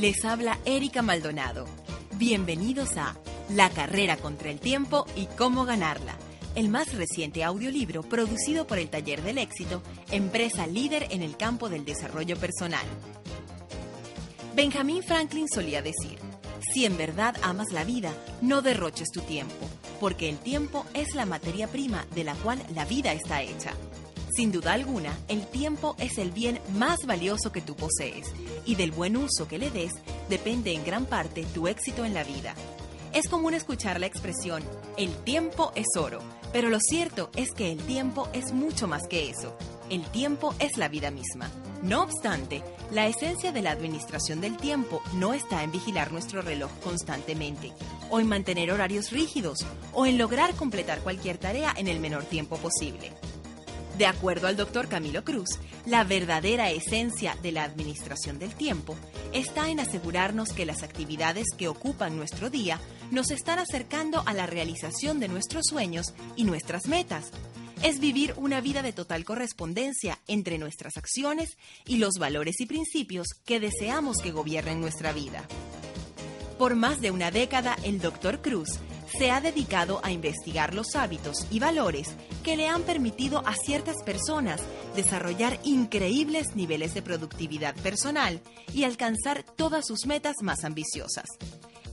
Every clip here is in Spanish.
Les habla Erika Maldonado. Bienvenidos a La carrera contra el tiempo y cómo ganarla, el más reciente audiolibro producido por el Taller del Éxito, empresa líder en el campo del desarrollo personal. Benjamin Franklin solía decir, si en verdad amas la vida, no derroches tu tiempo, porque el tiempo es la materia prima de la cual la vida está hecha. Sin duda alguna, el tiempo es el bien más valioso que tú posees y del buen uso que le des depende en gran parte tu éxito en la vida. Es común escuchar la expresión, el tiempo es oro, pero lo cierto es que el tiempo es mucho más que eso. El tiempo es la vida misma. No obstante, la esencia de la administración del tiempo no está en vigilar nuestro reloj constantemente, o en mantener horarios rígidos, o en lograr completar cualquier tarea en el menor tiempo posible. De acuerdo al doctor Camilo Cruz, la verdadera esencia de la administración del tiempo está en asegurarnos que las actividades que ocupan nuestro día nos están acercando a la realización de nuestros sueños y nuestras metas. Es vivir una vida de total correspondencia entre nuestras acciones y los valores y principios que deseamos que gobiernen nuestra vida. Por más de una década, el Dr. Cruz se ha dedicado a investigar los hábitos y valores que le han permitido a ciertas personas desarrollar increíbles niveles de productividad personal y alcanzar todas sus metas más ambiciosas.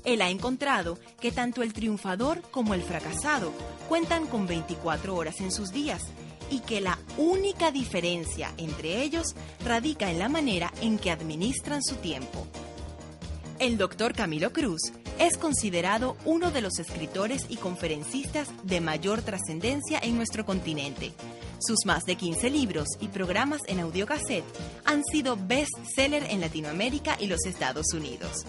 Él ha encontrado que tanto el triunfador como el fracasado cuentan con 24 horas en sus días y que la única diferencia entre ellos radica en la manera en que administran su tiempo. El doctor Camilo Cruz es considerado uno de los escritores y conferencistas de mayor trascendencia en nuestro continente. Sus más de 15 libros y programas en audiocassette han sido best-seller en Latinoamérica y los Estados Unidos.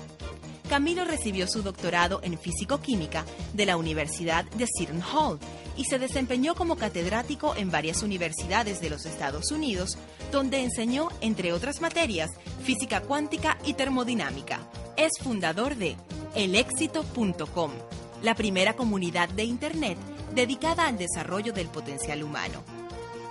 Camilo recibió su doctorado en físico-química de la Universidad de Seton Hall y se desempeñó como catedrático en varias universidades de los Estados Unidos, donde enseñó, entre otras materias, física cuántica y termodinámica. Es fundador de elexito.com, la primera comunidad de Internet dedicada al desarrollo del potencial humano.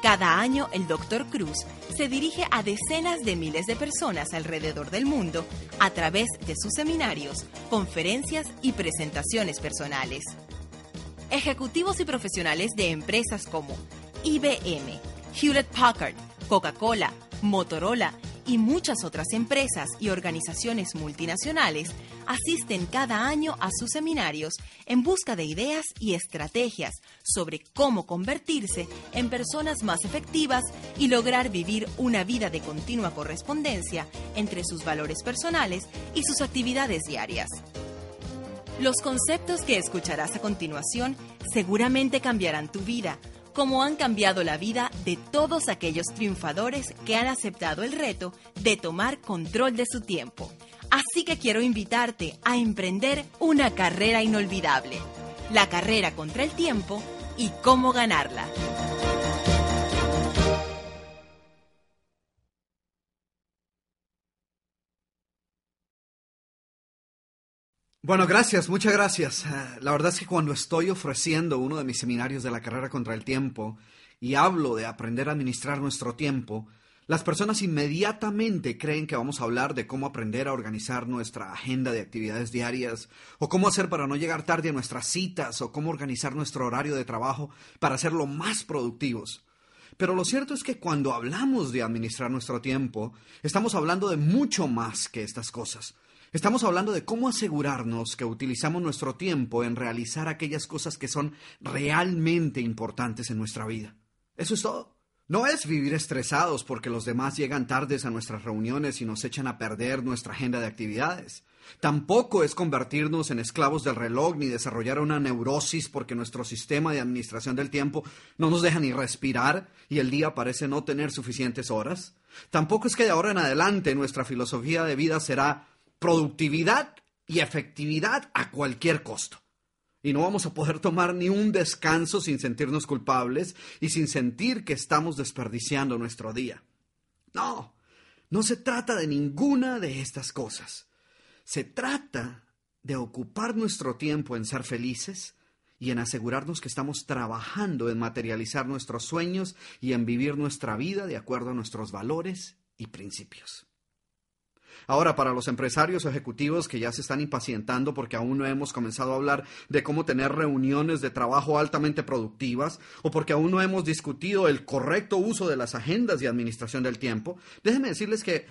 Cada año, el Dr. Cruz se dirige a decenas de miles de personas alrededor del mundo a través de sus seminarios, conferencias y presentaciones personales. Ejecutivos y profesionales de empresas como IBM, Hewlett Packard, Coca-Cola, Motorola y muchas otras empresas y organizaciones multinacionales asisten cada año a sus seminarios en busca de ideas y estrategias sobre cómo convertirse en personas más efectivas y lograr vivir una vida de continua correspondencia entre sus valores personales y sus actividades diarias. Los conceptos que escucharás a continuación seguramente cambiarán tu vida como han cambiado la vida de todos aquellos triunfadores que han aceptado el reto de tomar control de su tiempo. Así que quiero invitarte a emprender una carrera inolvidable, la carrera contra el tiempo y cómo ganarla. Bueno, gracias, muchas gracias. Eh, la verdad es que cuando estoy ofreciendo uno de mis seminarios de la carrera contra el tiempo y hablo de aprender a administrar nuestro tiempo, las personas inmediatamente creen que vamos a hablar de cómo aprender a organizar nuestra agenda de actividades diarias, o cómo hacer para no llegar tarde a nuestras citas, o cómo organizar nuestro horario de trabajo para hacerlo más productivos. Pero lo cierto es que cuando hablamos de administrar nuestro tiempo, estamos hablando de mucho más que estas cosas. Estamos hablando de cómo asegurarnos que utilizamos nuestro tiempo en realizar aquellas cosas que son realmente importantes en nuestra vida. Eso es todo. No es vivir estresados porque los demás llegan tardes a nuestras reuniones y nos echan a perder nuestra agenda de actividades. Tampoco es convertirnos en esclavos del reloj ni desarrollar una neurosis porque nuestro sistema de administración del tiempo no nos deja ni respirar y el día parece no tener suficientes horas. Tampoco es que de ahora en adelante nuestra filosofía de vida será productividad y efectividad a cualquier costo. Y no vamos a poder tomar ni un descanso sin sentirnos culpables y sin sentir que estamos desperdiciando nuestro día. No, no se trata de ninguna de estas cosas. Se trata de ocupar nuestro tiempo en ser felices y en asegurarnos que estamos trabajando en materializar nuestros sueños y en vivir nuestra vida de acuerdo a nuestros valores y principios. Ahora, para los empresarios ejecutivos que ya se están impacientando porque aún no hemos comenzado a hablar de cómo tener reuniones de trabajo altamente productivas o porque aún no hemos discutido el correcto uso de las agendas y administración del tiempo, déjenme decirles que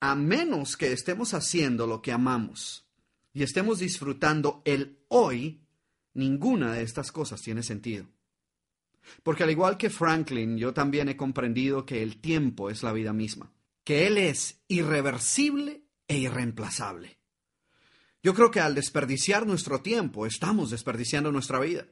a menos que estemos haciendo lo que amamos y estemos disfrutando el hoy, ninguna de estas cosas tiene sentido. Porque al igual que Franklin, yo también he comprendido que el tiempo es la vida misma que Él es irreversible e irreemplazable. Yo creo que al desperdiciar nuestro tiempo, estamos desperdiciando nuestra vida.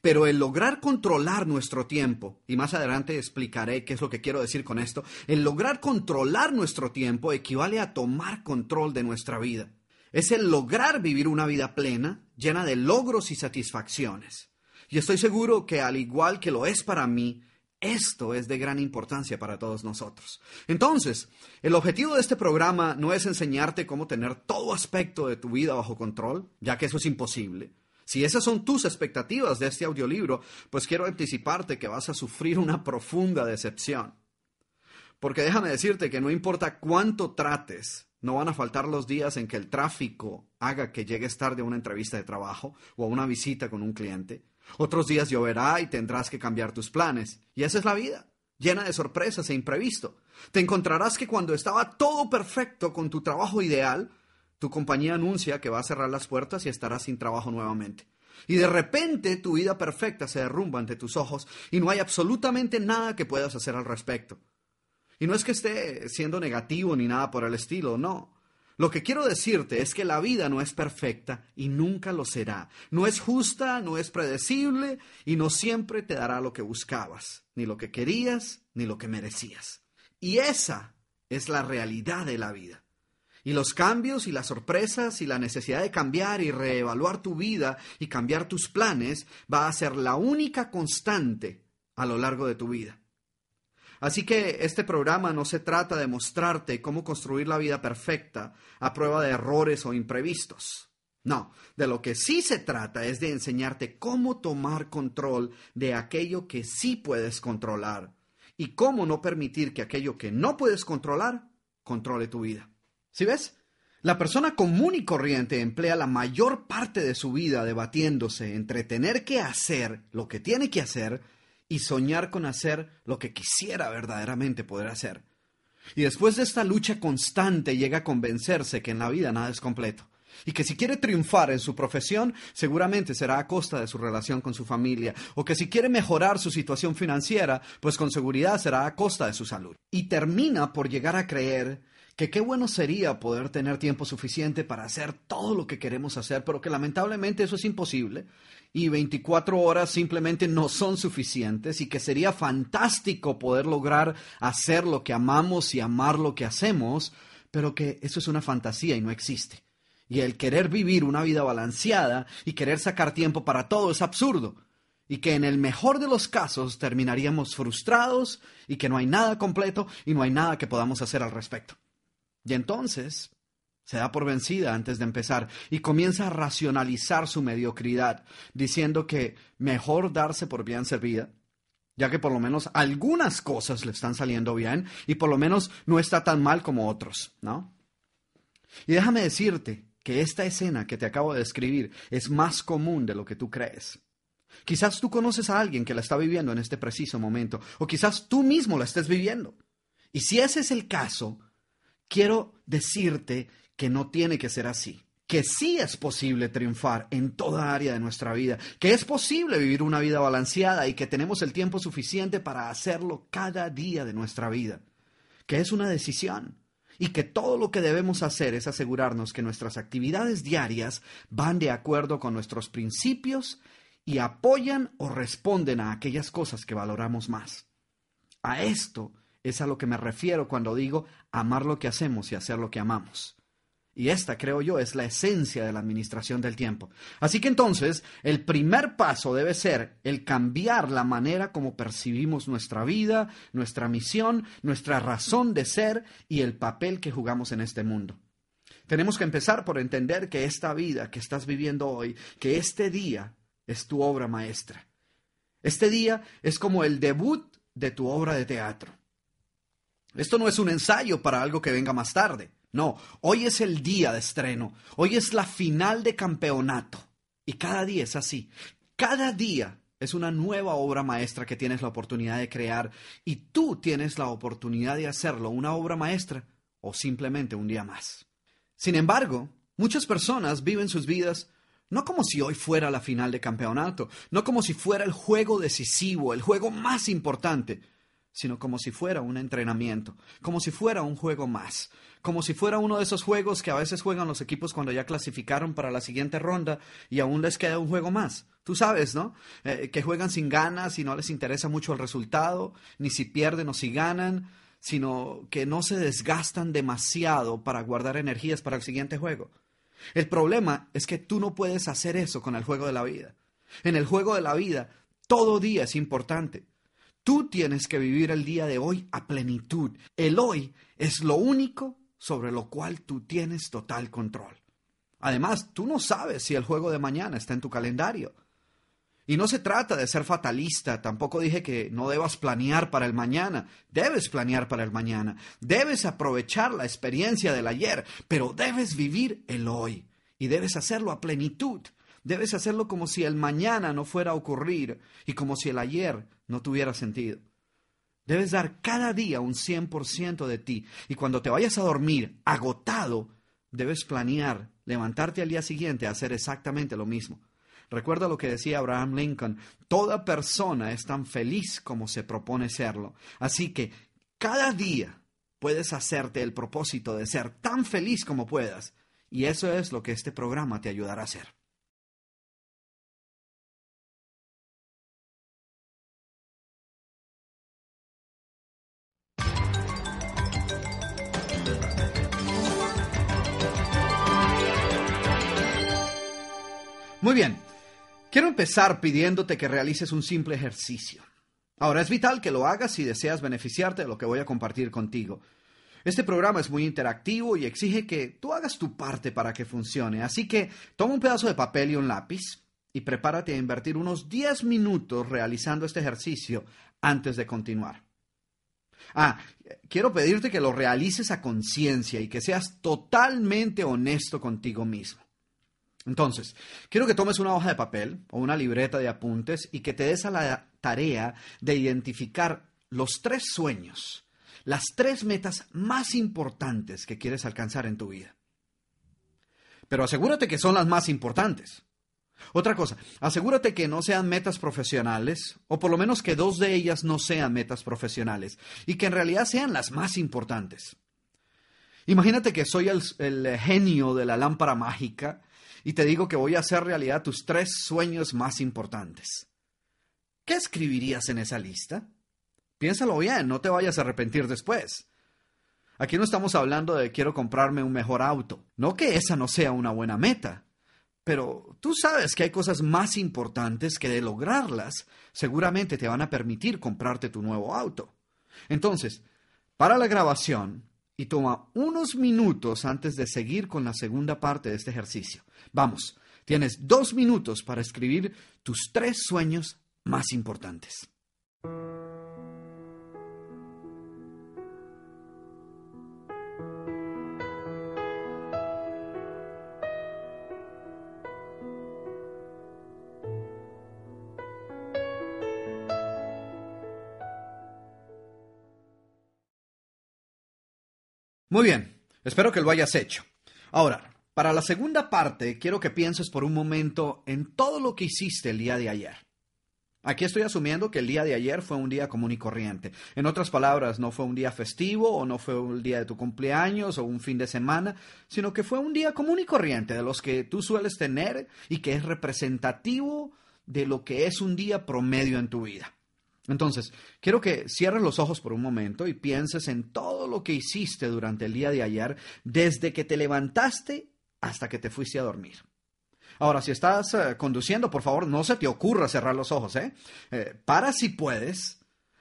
Pero el lograr controlar nuestro tiempo, y más adelante explicaré qué es lo que quiero decir con esto, el lograr controlar nuestro tiempo equivale a tomar control de nuestra vida. Es el lograr vivir una vida plena, llena de logros y satisfacciones. Y estoy seguro que al igual que lo es para mí, esto es de gran importancia para todos nosotros. Entonces, el objetivo de este programa no es enseñarte cómo tener todo aspecto de tu vida bajo control, ya que eso es imposible. Si esas son tus expectativas de este audiolibro, pues quiero anticiparte que vas a sufrir una profunda decepción. Porque déjame decirte que no importa cuánto trates, no van a faltar los días en que el tráfico haga que llegues tarde a una entrevista de trabajo o a una visita con un cliente. Otros días lloverá y tendrás que cambiar tus planes. Y esa es la vida, llena de sorpresas e imprevisto. Te encontrarás que cuando estaba todo perfecto con tu trabajo ideal, tu compañía anuncia que va a cerrar las puertas y estarás sin trabajo nuevamente. Y de repente tu vida perfecta se derrumba ante tus ojos y no hay absolutamente nada que puedas hacer al respecto. Y no es que esté siendo negativo ni nada por el estilo, no. Lo que quiero decirte es que la vida no es perfecta y nunca lo será. No es justa, no es predecible y no siempre te dará lo que buscabas, ni lo que querías, ni lo que merecías. Y esa es la realidad de la vida. Y los cambios y las sorpresas y la necesidad de cambiar y reevaluar tu vida y cambiar tus planes va a ser la única constante a lo largo de tu vida. Así que este programa no se trata de mostrarte cómo construir la vida perfecta a prueba de errores o imprevistos. No, de lo que sí se trata es de enseñarte cómo tomar control de aquello que sí puedes controlar y cómo no permitir que aquello que no puedes controlar controle tu vida. ¿Sí ves? La persona común y corriente emplea la mayor parte de su vida debatiéndose entre tener que hacer lo que tiene que hacer y soñar con hacer lo que quisiera verdaderamente poder hacer. Y después de esta lucha constante llega a convencerse que en la vida nada es completo y que si quiere triunfar en su profesión, seguramente será a costa de su relación con su familia, o que si quiere mejorar su situación financiera, pues con seguridad será a costa de su salud. Y termina por llegar a creer que qué bueno sería poder tener tiempo suficiente para hacer todo lo que queremos hacer, pero que lamentablemente eso es imposible, y 24 horas simplemente no son suficientes y que sería fantástico poder lograr hacer lo que amamos y amar lo que hacemos, pero que eso es una fantasía y no existe. Y el querer vivir una vida balanceada y querer sacar tiempo para todo es absurdo. Y que en el mejor de los casos terminaríamos frustrados y que no hay nada completo y no hay nada que podamos hacer al respecto. Y entonces, se da por vencida antes de empezar y comienza a racionalizar su mediocridad, diciendo que mejor darse por bien servida, ya que por lo menos algunas cosas le están saliendo bien y por lo menos no está tan mal como otros, ¿no? Y déjame decirte que esta escena que te acabo de describir es más común de lo que tú crees. Quizás tú conoces a alguien que la está viviendo en este preciso momento, o quizás tú mismo la estés viviendo. Y si ese es el caso, quiero decirte que no tiene que ser así, que sí es posible triunfar en toda área de nuestra vida, que es posible vivir una vida balanceada y que tenemos el tiempo suficiente para hacerlo cada día de nuestra vida, que es una decisión y que todo lo que debemos hacer es asegurarnos que nuestras actividades diarias van de acuerdo con nuestros principios y apoyan o responden a aquellas cosas que valoramos más. A esto es a lo que me refiero cuando digo amar lo que hacemos y hacer lo que amamos. Y esta, creo yo, es la esencia de la administración del tiempo. Así que entonces, el primer paso debe ser el cambiar la manera como percibimos nuestra vida, nuestra misión, nuestra razón de ser y el papel que jugamos en este mundo. Tenemos que empezar por entender que esta vida que estás viviendo hoy, que este día es tu obra maestra. Este día es como el debut de tu obra de teatro. Esto no es un ensayo para algo que venga más tarde. No, hoy es el día de estreno, hoy es la final de campeonato. Y cada día es así. Cada día es una nueva obra maestra que tienes la oportunidad de crear y tú tienes la oportunidad de hacerlo una obra maestra o simplemente un día más. Sin embargo, muchas personas viven sus vidas no como si hoy fuera la final de campeonato, no como si fuera el juego decisivo, el juego más importante, sino como si fuera un entrenamiento, como si fuera un juego más, como si fuera uno de esos juegos que a veces juegan los equipos cuando ya clasificaron para la siguiente ronda y aún les queda un juego más. Tú sabes, ¿no? Eh, que juegan sin ganas y no les interesa mucho el resultado, ni si pierden o si ganan, sino que no se desgastan demasiado para guardar energías para el siguiente juego. El problema es que tú no puedes hacer eso con el juego de la vida. En el juego de la vida, todo día es importante. Tú tienes que vivir el día de hoy a plenitud. El hoy es lo único sobre lo cual tú tienes total control. Además, tú no sabes si el juego de mañana está en tu calendario. Y no se trata de ser fatalista, tampoco dije que no debas planear para el mañana, debes planear para el mañana, debes aprovechar la experiencia del ayer, pero debes vivir el hoy y debes hacerlo a plenitud, debes hacerlo como si el mañana no fuera a ocurrir y como si el ayer no tuviera sentido. Debes dar cada día un 100% de ti y cuando te vayas a dormir agotado, debes planear levantarte al día siguiente a hacer exactamente lo mismo. Recuerda lo que decía Abraham Lincoln, toda persona es tan feliz como se propone serlo. Así que cada día puedes hacerte el propósito de ser tan feliz como puedas. Y eso es lo que este programa te ayudará a hacer. Muy bien, Quiero empezar pidiéndote que realices un simple ejercicio. Ahora, es vital que lo hagas si deseas beneficiarte de lo que voy a compartir contigo. Este programa es muy interactivo y exige que tú hagas tu parte para que funcione, así que toma un pedazo de papel y un lápiz y prepárate a invertir unos 10 minutos realizando este ejercicio antes de continuar. Ah, quiero pedirte que lo realices a conciencia y que seas totalmente honesto contigo mismo. Entonces, quiero que tomes una hoja de papel o una libreta de apuntes y que te des a la tarea de identificar los tres sueños, las tres metas más importantes que quieres alcanzar en tu vida. Pero asegúrate que son las más importantes. Otra cosa, asegúrate que no sean metas profesionales, o por lo menos que dos de ellas no sean metas profesionales, y que en realidad sean las más importantes. Imagínate que soy el, el genio de la lámpara mágica y te digo que voy a hacer realidad tus tres sueños más importantes. ¿Qué escribirías en esa lista? Piénsalo bien, no te vayas a arrepentir después. Aquí no estamos hablando de quiero comprarme un mejor auto. No que esa no sea una buena meta. Pero tú sabes que hay cosas más importantes que de lograrlas seguramente te van a permitir comprarte tu nuevo auto. Entonces, para la grabación, y toma unos minutos antes de seguir con la segunda parte de este ejercicio. Vamos, tienes dos minutos para escribir tus tres sueños más importantes. Muy bien, espero que lo hayas hecho. Ahora, para la segunda parte, quiero que pienses por un momento en todo lo que hiciste el día de ayer. Aquí estoy asumiendo que el día de ayer fue un día común y corriente. En otras palabras, no fue un día festivo o no fue un día de tu cumpleaños o un fin de semana, sino que fue un día común y corriente de los que tú sueles tener y que es representativo de lo que es un día promedio en tu vida. Entonces, quiero que cierres los ojos por un momento y pienses en todo lo que hiciste durante el día de ayer, desde que te levantaste hasta que te fuiste a dormir. Ahora, si estás eh, conduciendo, por favor, no se te ocurra cerrar los ojos, ¿eh? ¿eh? Para si puedes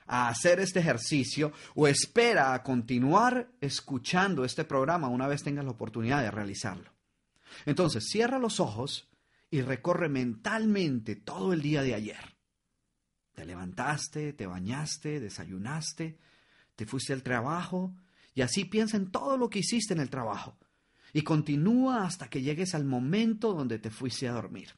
a hacer este ejercicio o espera a continuar escuchando este programa una vez tengas la oportunidad de realizarlo. Entonces, cierra los ojos y recorre mentalmente todo el día de ayer. Te levantaste, te bañaste, desayunaste, te fuiste al trabajo Y así piensa en todo lo que hiciste en el trabajo. Y continúa hasta que llegues al momento donde te fuiste a dormir.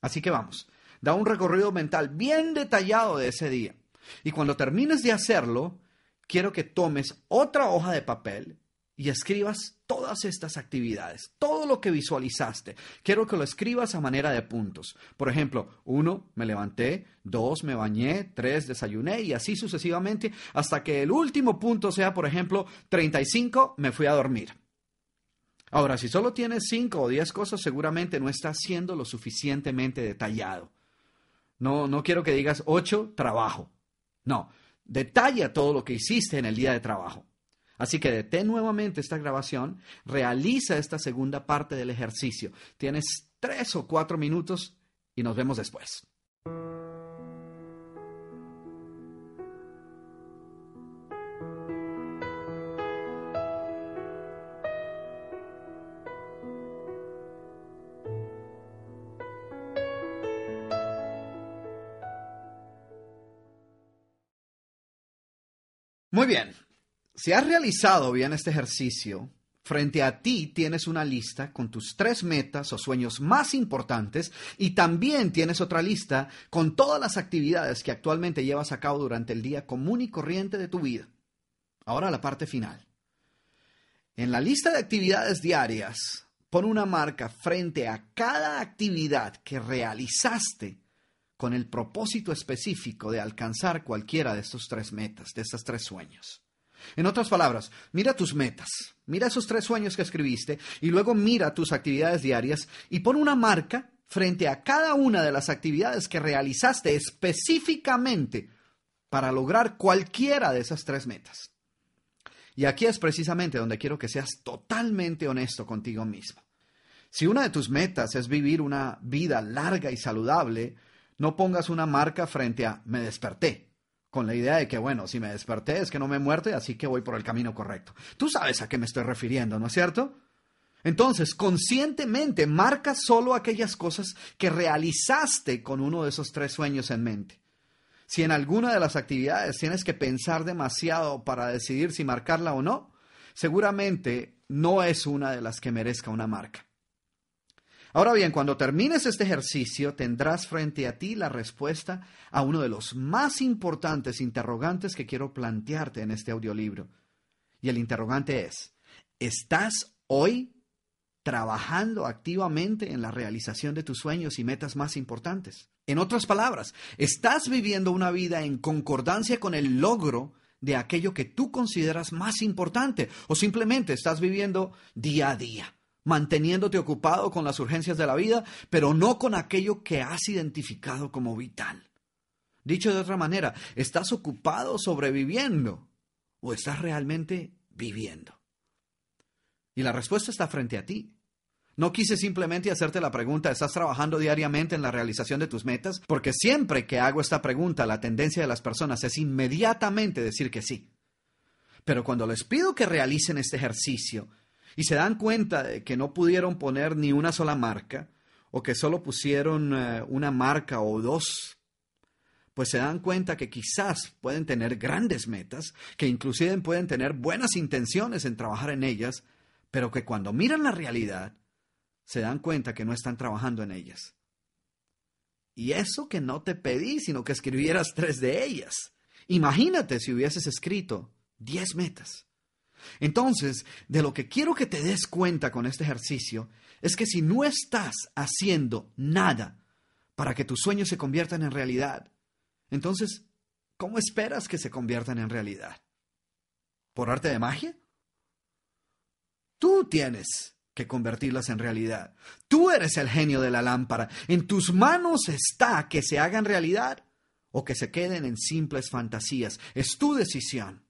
Así que vamos, da un recorrido mental bien detallado de ese día. Y cuando termines de hacerlo, quiero que tomes otra hoja de papel y escribas todas estas actividades, todo lo que visualizaste. Quiero que lo escribas a manera de puntos. Por ejemplo, uno, me levanté, dos, me bañé, tres, desayuné y así sucesivamente hasta que el último punto sea, por ejemplo, 35, me fui a dormir. Ahora, si solo tienes cinco o diez cosas, seguramente no estás siendo lo suficientemente detallado. No, no quiero que digas ocho, trabajo. No, detalla todo lo que hiciste en el día de trabajo. Así que detén nuevamente esta grabación, realiza esta segunda parte del ejercicio. Tienes tres o cuatro minutos y nos vemos después. Muy bien, si has realizado bien este ejercicio, frente a ti tienes una lista con tus tres metas o sueños más importantes y también tienes otra lista con todas las actividades que actualmente llevas a cabo durante el día común y corriente de tu vida. Ahora la parte final. En la lista de actividades diarias, pon una marca frente a cada actividad que realizaste con el propósito específico de alcanzar cualquiera de estos tres metas, de estos tres sueños. En otras palabras, mira tus metas, mira esos tres sueños que escribiste y luego mira tus actividades diarias y pon una marca frente a cada una de las actividades que realizaste específicamente para lograr cualquiera de esas tres metas. Y aquí es precisamente donde quiero que seas totalmente honesto contigo mismo. Si una de tus metas es vivir una vida larga y saludable, no pongas una marca frente a me desperté con la idea de que, bueno, si me desperté es que no me he muerto y así que voy por el camino correcto. Tú sabes a qué me estoy refiriendo, ¿no es cierto? Entonces, conscientemente marca solo aquellas cosas que realizaste con uno de esos tres sueños en mente. Si en alguna de las actividades tienes que pensar demasiado para decidir si marcarla o no, seguramente no es una de las que merezca una marca. Ahora bien, cuando termines este ejercicio, tendrás frente a ti la respuesta a uno de los más importantes interrogantes que quiero plantearte en este audiolibro. Y el interrogante es, ¿estás hoy trabajando activamente en la realización de tus sueños y metas más importantes? En otras palabras, ¿estás viviendo una vida en concordancia con el logro de aquello que tú consideras más importante? ¿O simplemente estás viviendo día a día? Manteniéndote ocupado con las urgencias de la vida, pero no con aquello que has identificado como vital. Dicho de otra manera, ¿estás ocupado sobreviviendo o estás realmente viviendo? Y la respuesta está frente a ti. No quise simplemente hacerte la pregunta, ¿estás trabajando diariamente en la realización de tus metas? Porque siempre que hago esta pregunta, la tendencia de las personas es inmediatamente decir que sí. Pero cuando les pido que realicen este ejercicio, y se dan cuenta de que no pudieron poner ni una sola marca o que solo pusieron eh, una marca o dos, pues se dan cuenta que quizás pueden tener grandes metas, que inclusive pueden tener buenas intenciones en trabajar en ellas, pero que cuando miran la realidad se dan cuenta que no están trabajando en ellas. Y eso que no te pedí, sino que escribieras tres de ellas. Imagínate si hubieses escrito diez metas. Entonces, de lo que quiero que te des cuenta con este ejercicio es que si no estás haciendo nada para que tus sueños se conviertan en realidad, entonces, ¿cómo esperas que se conviertan en realidad? ¿Por arte de magia? Tú tienes que convertirlas en realidad. Tú eres el genio de la lámpara. En tus manos está que se hagan realidad o que se queden en simples fantasías. Es tu decisión.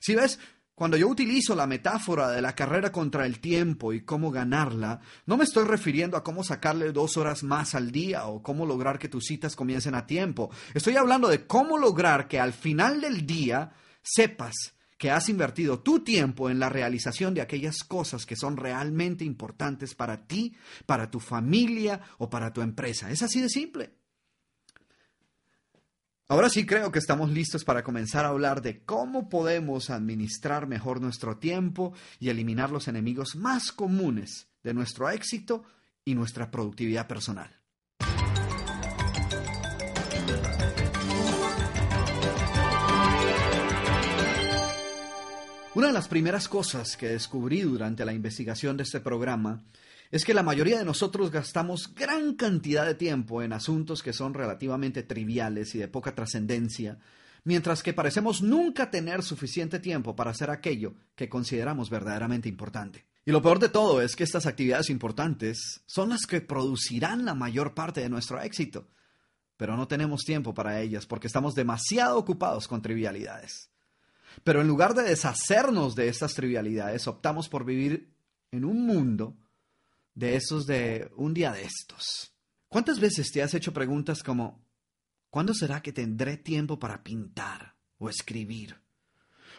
Si ves, cuando yo utilizo la metáfora de la carrera contra el tiempo y cómo ganarla, no me estoy refiriendo a cómo sacarle dos horas más al día o cómo lograr que tus citas comiencen a tiempo. Estoy hablando de cómo lograr que al final del día sepas que has invertido tu tiempo en la realización de aquellas cosas que son realmente importantes para ti, para tu familia o para tu empresa. Es así de simple. Ahora sí creo que estamos listos para comenzar a hablar de cómo podemos administrar mejor nuestro tiempo y eliminar los enemigos más comunes de nuestro éxito y nuestra productividad personal. Una de las primeras cosas que descubrí durante la investigación de este programa es que la mayoría de nosotros gastamos gran cantidad de tiempo en asuntos que son relativamente triviales y de poca trascendencia, mientras que parecemos nunca tener suficiente tiempo para hacer aquello que consideramos verdaderamente importante. Y lo peor de todo es que estas actividades importantes son las que producirán la mayor parte de nuestro éxito, pero no tenemos tiempo para ellas porque estamos demasiado ocupados con trivialidades. Pero en lugar de deshacernos de estas trivialidades, optamos por vivir en un mundo de esos de un día de estos. ¿Cuántas veces te has hecho preguntas como, ¿cuándo será que tendré tiempo para pintar o escribir?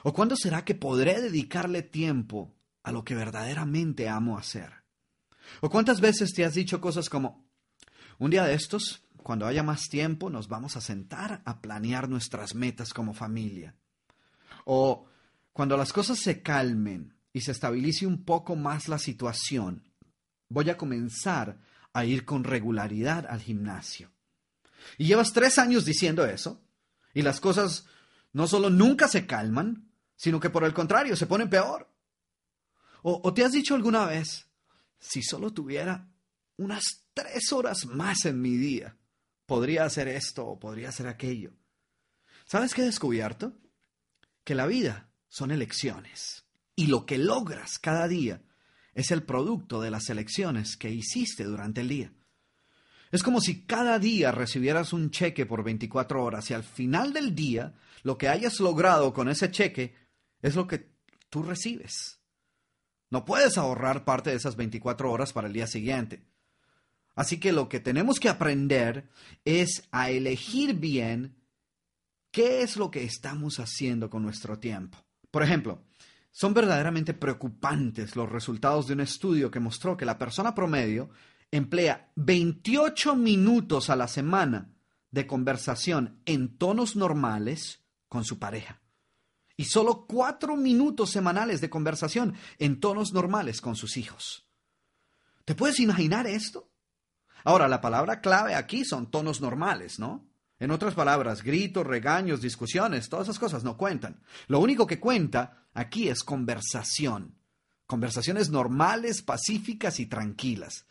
¿O cuándo será que podré dedicarle tiempo a lo que verdaderamente amo hacer? ¿O cuántas veces te has dicho cosas como, un día de estos, cuando haya más tiempo, nos vamos a sentar a planear nuestras metas como familia? ¿O cuando las cosas se calmen y se estabilice un poco más la situación, voy a comenzar a ir con regularidad al gimnasio. Y llevas tres años diciendo eso, y las cosas no solo nunca se calman, sino que por el contrario se ponen peor. O, te has dicho alguna vez, si solo tuviera unas tres horas más en mi día, podría hacer esto o podría hacer aquello. ¿Sabes qué he descubierto? Que la vida son elecciones. Y lo que logras cada día es el producto de las elecciones que hiciste durante el día. Es como si cada día recibieras un cheque por 24 horas y al final del día lo que hayas logrado con ese cheque es lo que tú recibes. No puedes ahorrar parte de esas 24 horas para el día siguiente. Así que lo que tenemos que aprender es a elegir bien qué es lo que estamos haciendo con nuestro tiempo. Por ejemplo, son verdaderamente preocupantes los resultados de un estudio que mostró que la persona promedio emplea 28 minutos a la semana de conversación en tonos normales con su pareja y solo 4 minutos semanales de conversación en tonos normales con sus hijos. ¿Te puedes imaginar esto? Ahora, la palabra clave aquí son tonos normales, ¿no? En otras palabras, gritos, regaños, discusiones, todas esas cosas no cuentan. Lo único que cuenta aquí es conversación. Conversaciones normales, pacíficas y tranquilas.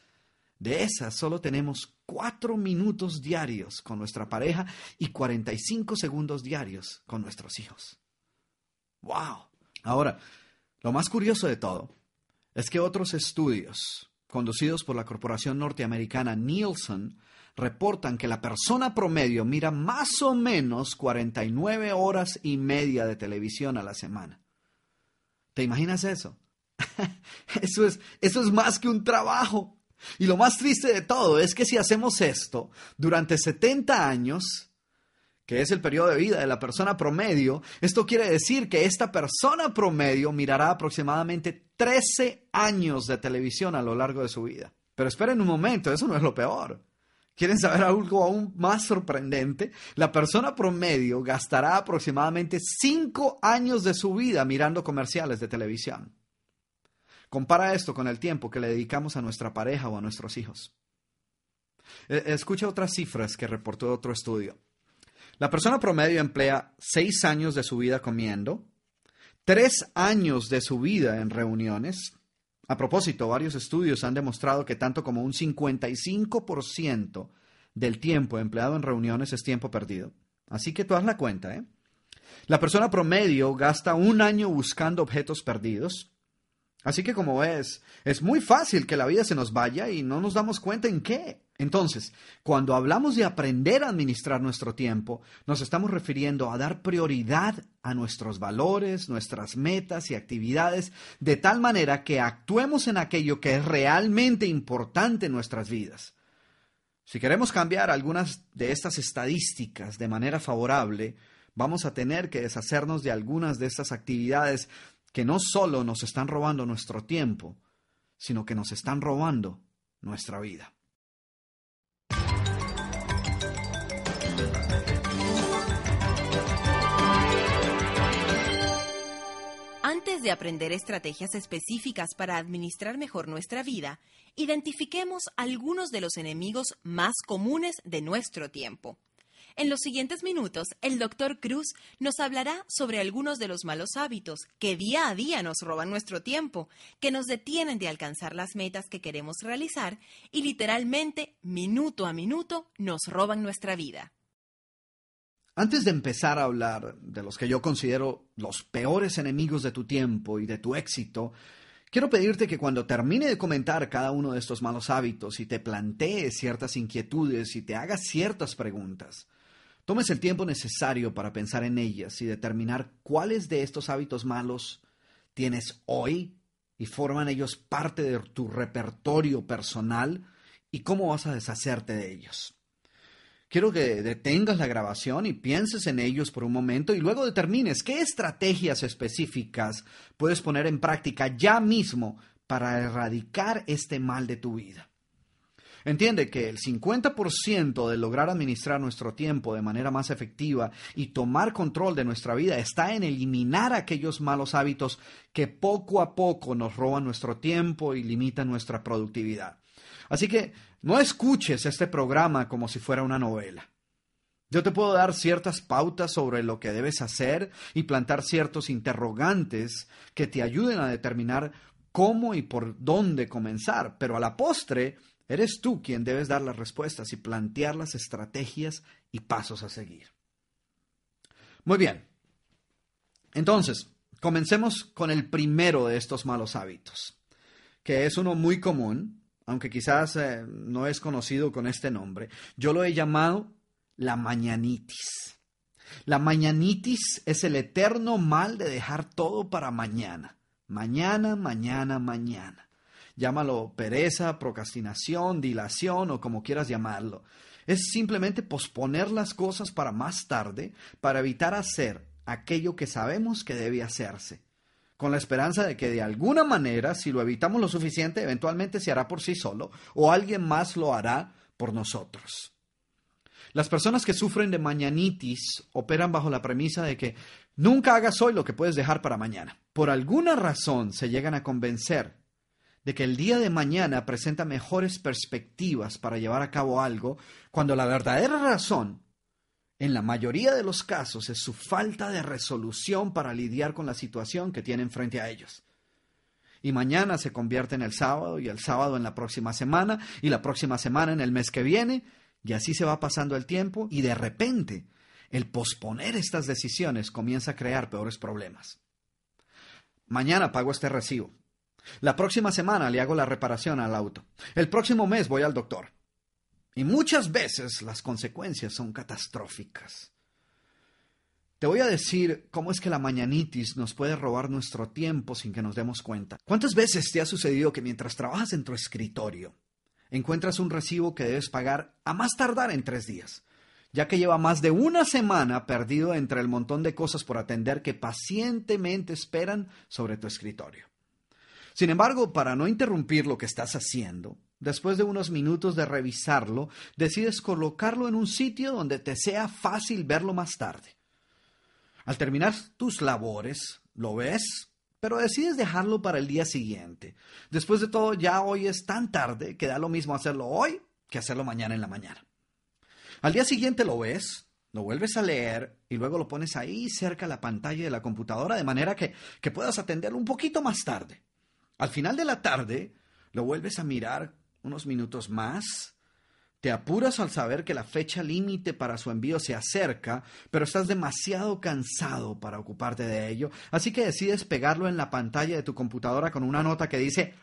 De esas solo tenemos cuatro minutos diarios con nuestra pareja y 45 segundos diarios con nuestros hijos. ¡Wow! Ahora, lo más curioso de todo es que otros estudios, conducidos por la corporación norteamericana Nielsen, reportan que la persona promedio mira más o menos 49 horas y media de televisión a la semana. ¿Te imaginas eso? eso, es, eso es más que un trabajo. Y lo más triste de todo es que si hacemos esto durante 70 años, que es el periodo de vida de la persona promedio, esto quiere decir que esta persona promedio mirará aproximadamente 13 años de televisión a lo largo de su vida. Pero esperen un momento, eso no es lo peor. ¿Quieren saber algo aún más sorprendente? La persona promedio gastará aproximadamente cinco años de su vida mirando comerciales de televisión. Compara esto con el tiempo que le dedicamos a nuestra pareja o a nuestros hijos. E, escucha otras cifras que reportó otro estudio. La persona promedio emplea seis años de su vida comiendo, tres años de su vida en reuniones, a propósito, varios estudios han demostrado que tanto como un 55% del tiempo empleado en reuniones es tiempo perdido. Así que tú haz la cuenta, ¿eh? La persona promedio gasta un año buscando objetos perdidos. Así que como ves, es muy fácil que la vida se nos vaya y no nos damos cuenta en qué. Entonces, cuando hablamos de aprender a administrar nuestro tiempo, nos estamos refiriendo a dar prioridad a nuestros valores, nuestras metas y actividades, de tal manera que actuemos en aquello que es realmente importante en nuestras vidas. Si queremos cambiar algunas de estas estadísticas de manera favorable, vamos a tener que deshacernos de algunas de estas actividades que no solo nos están robando nuestro tiempo, sino que nos están robando nuestra vida. Antes de aprender estrategias específicas para administrar mejor nuestra vida, identifiquemos algunos de los enemigos más comunes de nuestro tiempo. En los siguientes minutos, el Dr. Cruz nos hablará sobre algunos de los malos hábitos que día a día nos roban nuestro tiempo, que nos detienen de alcanzar las metas que queremos realizar y literalmente, minuto a minuto, nos roban nuestra vida. Antes de empezar a hablar de los que yo considero los peores enemigos de tu tiempo y de tu éxito, quiero pedirte que cuando termine de comentar cada uno de estos malos hábitos y te plantees ciertas inquietudes y te hagas ciertas preguntas, tomes el tiempo necesario para pensar en ellas y determinar cuáles de estos hábitos malos tienes hoy y forman ellos parte de tu repertorio personal y cómo vas a deshacerte de ellos. Quiero que detengas la grabación y pienses en ellos por un momento y luego determines qué estrategias específicas puedes poner en práctica ya mismo para erradicar este mal de tu vida. Entiende que el 50% de lograr administrar nuestro tiempo de manera más efectiva y tomar control de nuestra vida está en eliminar aquellos malos hábitos que poco a poco nos roban nuestro tiempo y limitan nuestra productividad. Así que no escuches este programa como si fuera una novela. Yo te puedo dar ciertas pautas sobre lo que debes hacer y plantar ciertos interrogantes que te ayuden a determinar cómo y por dónde comenzar, pero a la postre Eres tú quien debes dar las respuestas y plantear las estrategias y pasos a seguir. Muy bien. Entonces, comencemos con el primero de estos malos hábitos, que es uno muy común, aunque quizás eh, no es conocido con este nombre. Yo lo he llamado la mañanitis. La mañanitis es el eterno mal de dejar todo para mañana. Mañana, mañana, mañana. Llámalo pereza, procrastinación, dilación o como quieras llamarlo. Es simplemente posponer las cosas para más tarde para evitar hacer aquello que sabemos que debe hacerse, con la esperanza de que de alguna manera, si lo evitamos lo suficiente, eventualmente se hará por sí solo o alguien más lo hará por nosotros. Las personas que sufren de mañanitis operan bajo la premisa de que nunca hagas hoy lo que puedes dejar para mañana. Por alguna razón se llegan a convencer de que el día de mañana presenta mejores perspectivas para llevar a cabo algo, cuando la verdadera razón, en la mayoría de los casos, es su falta de resolución para lidiar con la situación que tienen frente a ellos. Y mañana se convierte en el sábado, y el sábado en la próxima semana, y la próxima semana en el mes que viene, y así se va pasando el tiempo, y de repente el posponer estas decisiones comienza a crear peores problemas. Mañana pago este recibo. La próxima semana le hago la reparación al auto. El próximo mes voy al doctor. Y muchas veces las consecuencias son catastróficas. Te voy a decir cómo es que la mañanitis nos puede robar nuestro tiempo sin que nos demos cuenta. ¿Cuántas veces te ha sucedido que mientras trabajas en tu escritorio encuentras un recibo que debes pagar a más tardar en tres días? ya que lleva más de una semana perdido entre el montón de cosas por atender que pacientemente esperan sobre tu escritorio. Sin embargo, para no interrumpir lo que estás haciendo, después de unos minutos de revisarlo, decides colocarlo en un sitio donde te sea fácil verlo más tarde. Al terminar tus labores, lo ves, pero decides dejarlo para el día siguiente. Después de todo, ya hoy es tan tarde que da lo mismo hacerlo hoy que hacerlo mañana en la mañana. Al día siguiente lo ves, lo vuelves a leer y luego lo pones ahí cerca de la pantalla de la computadora de manera que, que puedas atenderlo un poquito más tarde. Al final de la tarde, lo vuelves a mirar unos minutos más, te apuras al saber que la fecha límite para su envío se acerca, pero estás demasiado cansado para ocuparte de ello, así que decides pegarlo en la pantalla de tu computadora con una nota que dice,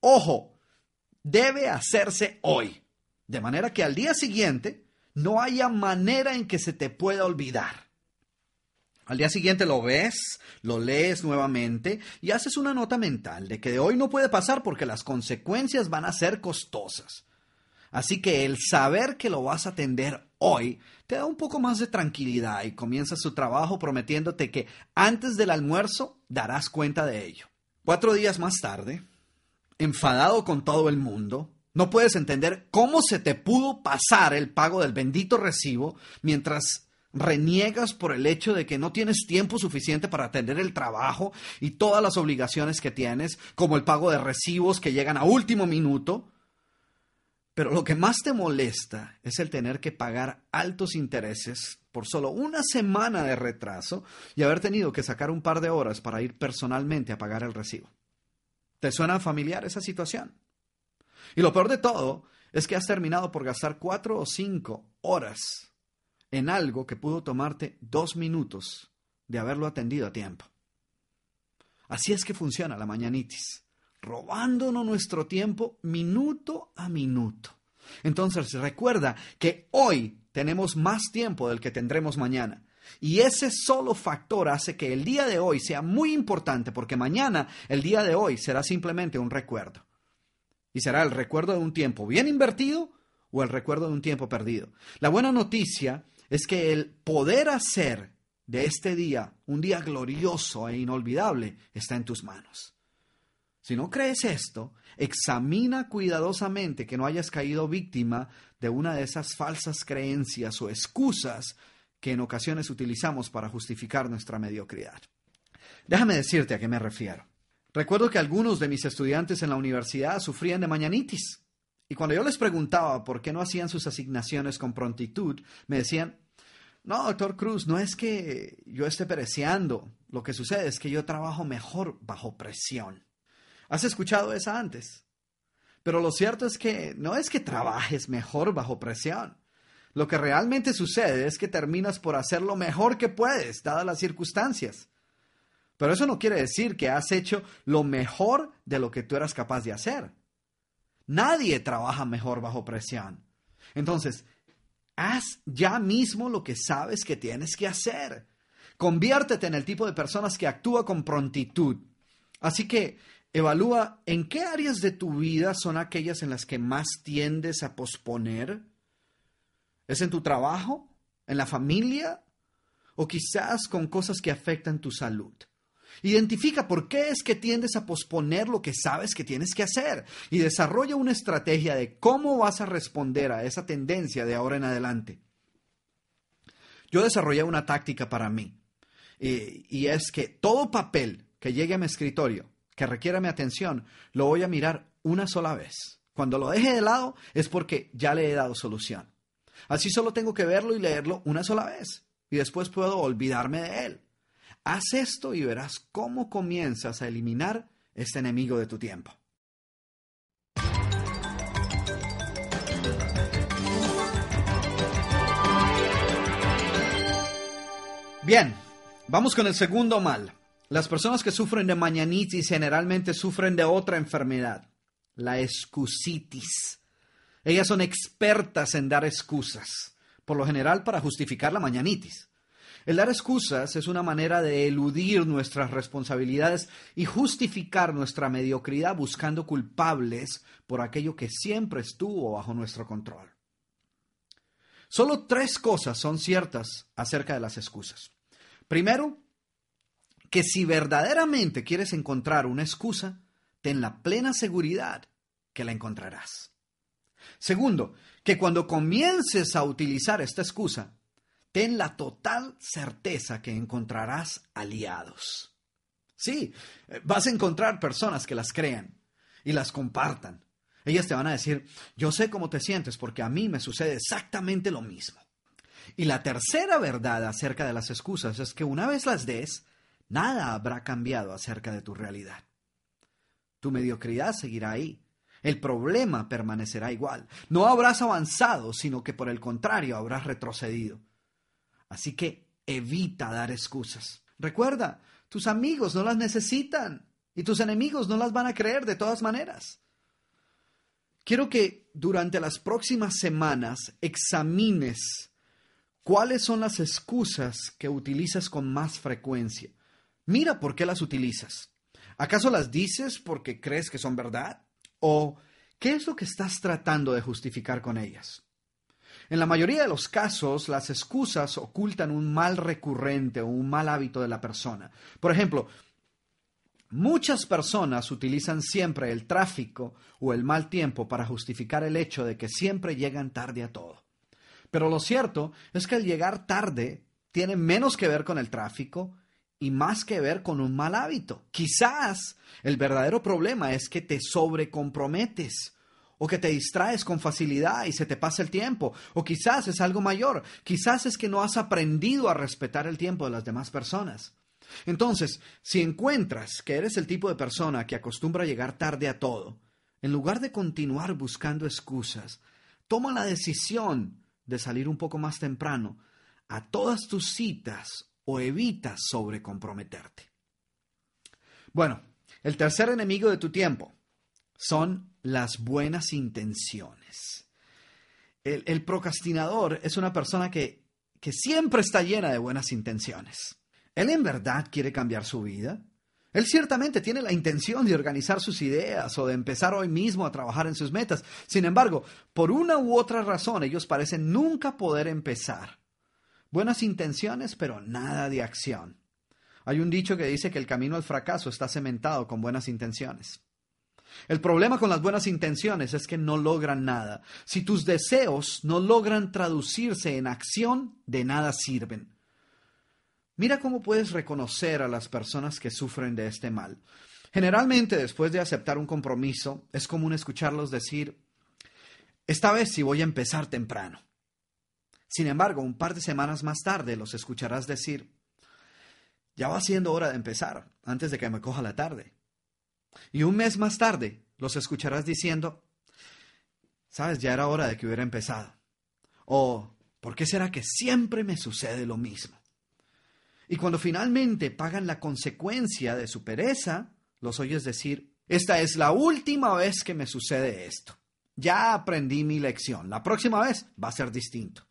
ojo, debe hacerse hoy, de manera que al día siguiente no haya manera en que se te pueda olvidar. Al día siguiente lo ves, lo lees nuevamente y haces una nota mental de que de hoy no puede pasar porque las consecuencias van a ser costosas. Así que el saber que lo vas a atender hoy te da un poco más de tranquilidad y comienzas su trabajo prometiéndote que antes del almuerzo darás cuenta de ello. Cuatro días más tarde, enfadado con todo el mundo, no puedes entender cómo se te pudo pasar el pago del bendito recibo mientras reniegas por el hecho de que no tienes tiempo suficiente para atender el trabajo y todas las obligaciones que tienes, como el pago de recibos que llegan a último minuto. Pero lo que más te molesta es el tener que pagar altos intereses por solo una semana de retraso y haber tenido que sacar un par de horas para ir personalmente a pagar el recibo. ¿Te suena familiar esa situación? Y lo peor de todo es que has terminado por gastar cuatro o cinco horas en algo que pudo tomarte dos minutos de haberlo atendido a tiempo. Así es que funciona la mañanitis, robándonos nuestro tiempo minuto a minuto. Entonces recuerda que hoy tenemos más tiempo del que tendremos mañana. Y ese solo factor hace que el día de hoy sea muy importante porque mañana el día de hoy será simplemente un recuerdo. Y será el recuerdo de un tiempo bien invertido o el recuerdo de un tiempo perdido. La buena noticia es que el poder hacer de este día un día glorioso e inolvidable está en tus manos. Si no crees esto, examina cuidadosamente que no hayas caído víctima de una de esas falsas creencias o excusas que en ocasiones utilizamos para justificar nuestra mediocridad. Déjame decirte a qué me refiero. Recuerdo que algunos de mis estudiantes en la universidad sufrían de mañanitis. Y cuando yo les preguntaba por qué no hacían sus asignaciones con prontitud, me decían, no, doctor Cruz, no es que yo esté pereciendo. Lo que sucede es que yo trabajo mejor bajo presión. ¿Has escuchado esa antes? Pero lo cierto es que no es que trabajes mejor bajo presión. Lo que realmente sucede es que terminas por hacer lo mejor que puedes, dadas las circunstancias. Pero eso no quiere decir que has hecho lo mejor de lo que tú eras capaz de hacer. Nadie trabaja mejor bajo presión. Entonces, haz ya mismo lo que sabes que tienes que hacer. Conviértete en el tipo de personas que actúa con prontitud. Así que Evalúa en qué áreas de tu vida son aquellas en las que más tiendes a posponer. ¿Es en tu trabajo? ¿En la familia? ¿O quizás con cosas que afectan tu salud? Identifica por qué es que tiendes a posponer lo que sabes que tienes que hacer y desarrolla una estrategia de cómo vas a responder a esa tendencia de ahora en adelante. Yo desarrollé una táctica para mí y, y es que todo papel que llegue a mi escritorio que requiera mi atención, lo voy a mirar una sola vez. Cuando lo deje de lado es porque ya le he dado solución. Así solo tengo que verlo y leerlo una sola vez y después puedo olvidarme de él. Haz esto y verás cómo comienzas a eliminar este enemigo de tu tiempo. Bien, vamos con el segundo mal. Las personas que sufren de mañanitis generalmente sufren de otra enfermedad, la excusitis. Ellas son expertas en dar excusas, por lo general para justificar la mañanitis. El dar excusas es una manera de eludir nuestras responsabilidades y justificar nuestra mediocridad buscando culpables por aquello que siempre estuvo bajo nuestro control. Solo tres cosas son ciertas acerca de las excusas. Primero, que si verdaderamente quieres encontrar una excusa, ten la plena seguridad que la encontrarás. Segundo, que cuando comiences a utilizar esta excusa, ten la total certeza que encontrarás aliados. Sí, vas a encontrar personas que las crean y las compartan. Ellas te van a decir, yo sé cómo te sientes porque a mí me sucede exactamente lo mismo. Y la tercera verdad acerca de las excusas es que una vez las des, nada habrá cambiado acerca de tu realidad. Tu mediocridad seguirá ahí. El problema permanecerá igual. No habrás avanzado, sino que por el contrario habrás retrocedido. Así que evita dar excusas. Recuerda, tus amigos no las necesitan y tus enemigos no las van a creer de todas maneras. Quiero que durante las próximas semanas examines cuáles son las excusas que utilizas con más frecuencia Mira por qué las utilizas. ¿Acaso las dices porque crees que son verdad? ¿O qué es lo que estás tratando de justificar con ellas? En la mayoría de los casos, las excusas ocultan un mal recurrente o un mal hábito de la persona. Por ejemplo, muchas personas utilizan siempre el tráfico o el mal tiempo para justificar el hecho de que siempre llegan tarde a todo. Pero lo cierto es que el llegar tarde tiene menos que ver con el tráfico y más que ver con un mal hábito. Quizás el verdadero problema es que te sobrecomprometes o que te distraes con facilidad y se te pasa el tiempo, o quizás es algo mayor, quizás es que no has aprendido a respetar el tiempo de las demás personas. Entonces, si encuentras que eres el tipo de persona que acostumbra llegar tarde a todo, en lugar de continuar buscando excusas, toma la decisión de salir un poco más temprano a todas tus citas o evita sobrecomprometerte. Bueno, el tercer enemigo de tu tiempo son las buenas intenciones. El, procrastinador es una persona que, que siempre está llena de buenas intenciones. ¿Él en verdad quiere cambiar su vida? Él ciertamente tiene la intención de organizar sus ideas o de empezar hoy mismo a trabajar en sus metas. Sin embargo, por una u otra razón, ellos parecen nunca poder empezar. Buenas intenciones, pero nada de acción. Hay un dicho que dice que el camino al fracaso está cementado con buenas intenciones. El problema con las buenas intenciones es que no logran nada. Si tus deseos no logran traducirse en acción, de nada sirven. Mira cómo puedes reconocer a las personas que sufren de este mal. Generalmente, después de aceptar un compromiso, es común escucharlos decir, esta vez sí voy a empezar temprano. Sin embargo, un par de semanas más tarde los escucharás decir, ya va siendo hora de empezar, antes de que me coja la tarde. Y un mes más tarde los escucharás diciendo, sabes, ya era hora de que hubiera empezado. O, ¿por qué será que siempre me sucede lo mismo? Y cuando finalmente pagan la consecuencia de su pereza, los oyes decir, esta es la última vez que me sucede esto. Ya aprendí mi lección. La próxima vez va a ser distinto.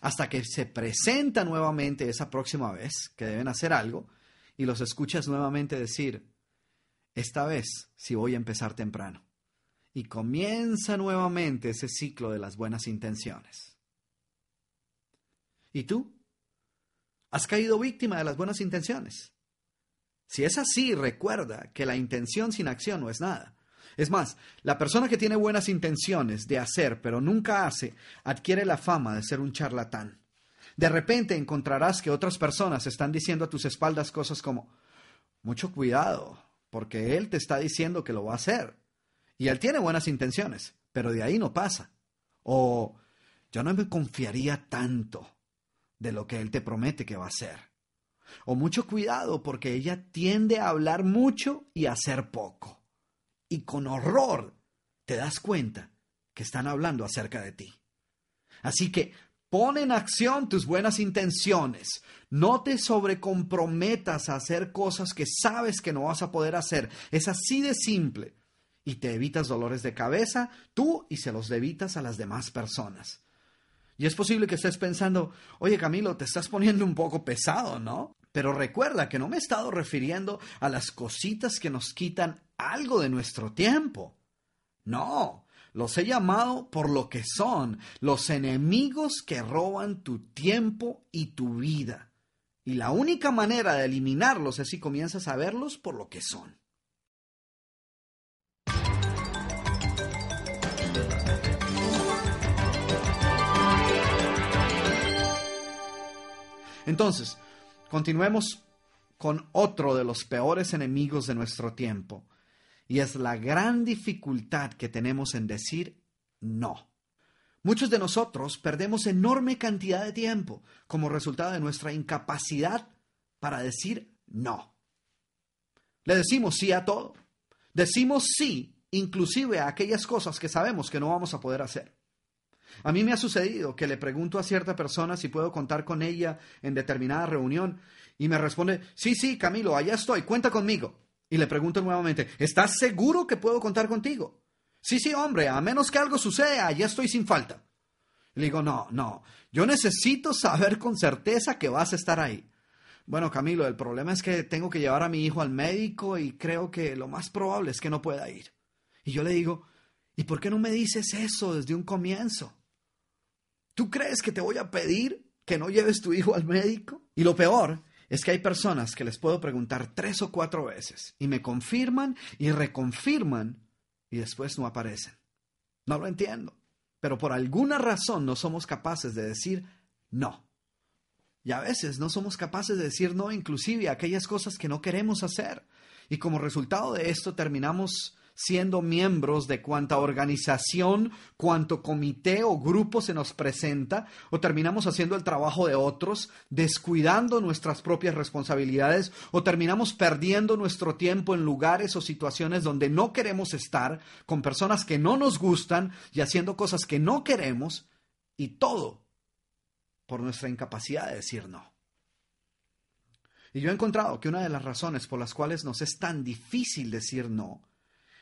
Hasta que se presenta nuevamente esa próxima vez que deben hacer algo y los escuchas nuevamente decir, esta vez sí voy a empezar temprano. Y comienza nuevamente ese ciclo de las buenas intenciones. ¿Y tú? has caído víctima de las buenas intenciones. Si es así, recuerda que la intención sin acción no es nada. Es más, la persona que tiene buenas intenciones de hacer pero nunca hace, adquiere la fama de ser un charlatán. De repente encontrarás que otras personas están diciendo a tus espaldas cosas como, mucho cuidado, porque él te está diciendo que lo va a hacer. Y él tiene buenas intenciones, pero de ahí no pasa. O yo no me confiaría tanto de lo que Él te promete que va a hacer. O mucho cuidado porque ella tiende a hablar mucho y a hacer poco. Y con horror te das cuenta que están hablando acerca de ti. Así que pon en acción tus buenas intenciones. No te sobrecomprometas a hacer cosas que sabes que no vas a poder hacer. Es así de simple. Y te evitas dolores de cabeza tú y se los evitas a las demás personas. Y es posible que estés pensando, oye Camilo, te estás poniendo un poco pesado, ¿no? Pero recuerda que no me he estado refiriendo a las cositas que nos quitan algo de nuestro tiempo. No, los he llamado por lo que son, los enemigos que roban tu tiempo y tu vida. Y la única manera de eliminarlos es si comienzas a verlos por lo que son. Entonces, continuemos con otro de los peores enemigos de nuestro tiempo, y es la gran dificultad que tenemos en decir no. Muchos de nosotros perdemos enorme cantidad de tiempo como resultado de nuestra incapacidad para decir no. Le decimos sí a todo. Decimos sí inclusive a aquellas cosas que sabemos que no vamos a poder hacer. A mí me ha sucedido que le pregunto a cierta persona si puedo contar con ella en determinada reunión y me responde, sí, sí, Camilo, allá estoy, cuenta conmigo. Y le pregunto nuevamente, ¿estás seguro que puedo contar contigo? Sí, sí, hombre, a menos que algo suceda, allá estoy sin falta. Le digo, no, no, yo necesito saber con certeza que vas a estar ahí. Bueno, Camilo, el problema es que tengo que llevar a mi hijo al médico y creo que lo más probable es que no pueda ir. Y yo le digo, ¿y por qué no me dices eso desde un comienzo? ¿Tú crees que te voy a pedir que no lleves tu hijo al médico? Y lo peor es que hay personas que les puedo preguntar tres o cuatro veces y me confirman y reconfirman y después no aparecen. No lo entiendo, pero por alguna razón no somos capaces de decir no. Y a veces no somos capaces de decir no inclusive a aquellas cosas que no queremos hacer. Y como resultado de esto terminamos siendo miembros de cuanta organización, cuanto comité o grupo se nos presenta, o terminamos haciendo el trabajo de otros, descuidando nuestras propias responsabilidades, o terminamos perdiendo nuestro tiempo en lugares o situaciones donde no queremos estar, con personas que no nos gustan y haciendo cosas que no queremos, y todo por nuestra incapacidad de decir no. Y yo he encontrado que una de las razones por las cuales nos es tan difícil decir no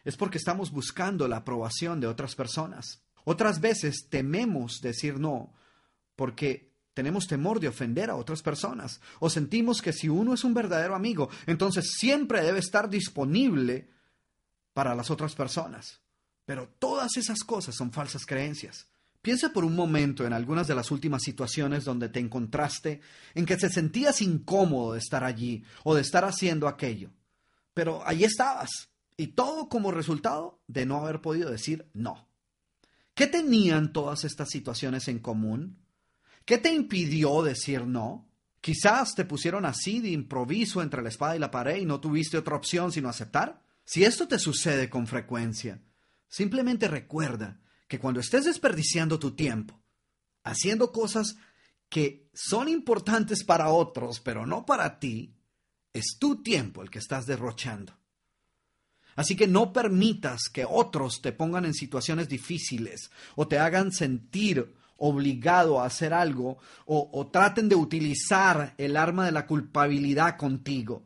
es porque estamos buscando la aprobación de otras personas. Otras veces tememos decir no porque tenemos temor de ofender a otras personas o sentimos que si uno es un verdadero amigo, entonces siempre debe estar disponible para las otras personas. Pero todas esas cosas son falsas creencias. Piensa por un momento en algunas de las últimas situaciones donde te encontraste en que te sentías incómodo de estar allí o de estar haciendo aquello. Pero allí estabas y todo como resultado de no haber podido decir no. ¿Qué tenían todas estas situaciones en común? ¿Qué te impidió decir no? Quizás te pusieron así de improviso entre la espada y la pared y no tuviste otra opción sino aceptar. Si esto te sucede con frecuencia, simplemente recuerda que cuando estés desperdiciando tu tiempo, haciendo cosas que son importantes para otros, pero no para ti, es tu tiempo el que estás derrochando. Así que no permitas que otros te pongan en situaciones difíciles o te hagan sentir obligado a hacer algo o, traten de utilizar el arma de la culpabilidad contigo.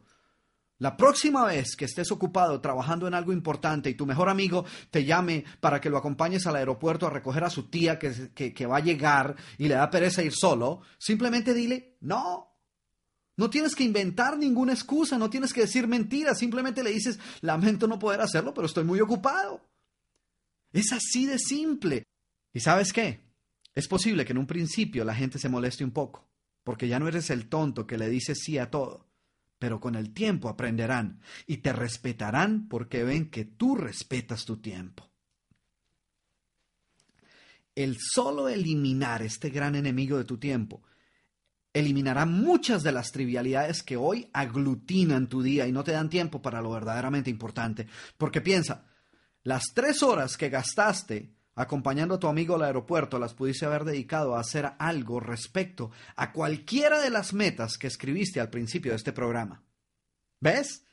La próxima vez que estés ocupado trabajando en algo importante y tu mejor amigo te llame para que lo acompañes al aeropuerto a recoger a su tía que, que va a llegar y le da pereza ir solo, simplemente dile, no, no tienes que inventar ninguna excusa, no tienes que decir mentiras, simplemente le dices, lamento no poder hacerlo, pero estoy muy ocupado. Es así de simple. ¿Y sabes qué? Es posible que en un principio la gente se moleste un poco, porque ya no eres el tonto que le dice sí a todo, pero con el tiempo aprenderán y te respetarán porque ven que tú respetas tu tiempo. El solo eliminar este gran enemigo de tu tiempo eliminará muchas de las trivialidades que hoy aglutinan tu día y no te dan tiempo para lo verdaderamente importante. Porque piensa, las tres horas que gastaste acompañando a tu amigo al aeropuerto las pudiste haber dedicado a hacer algo respecto a cualquiera de las metas que escribiste al principio de este programa. ¿Ves?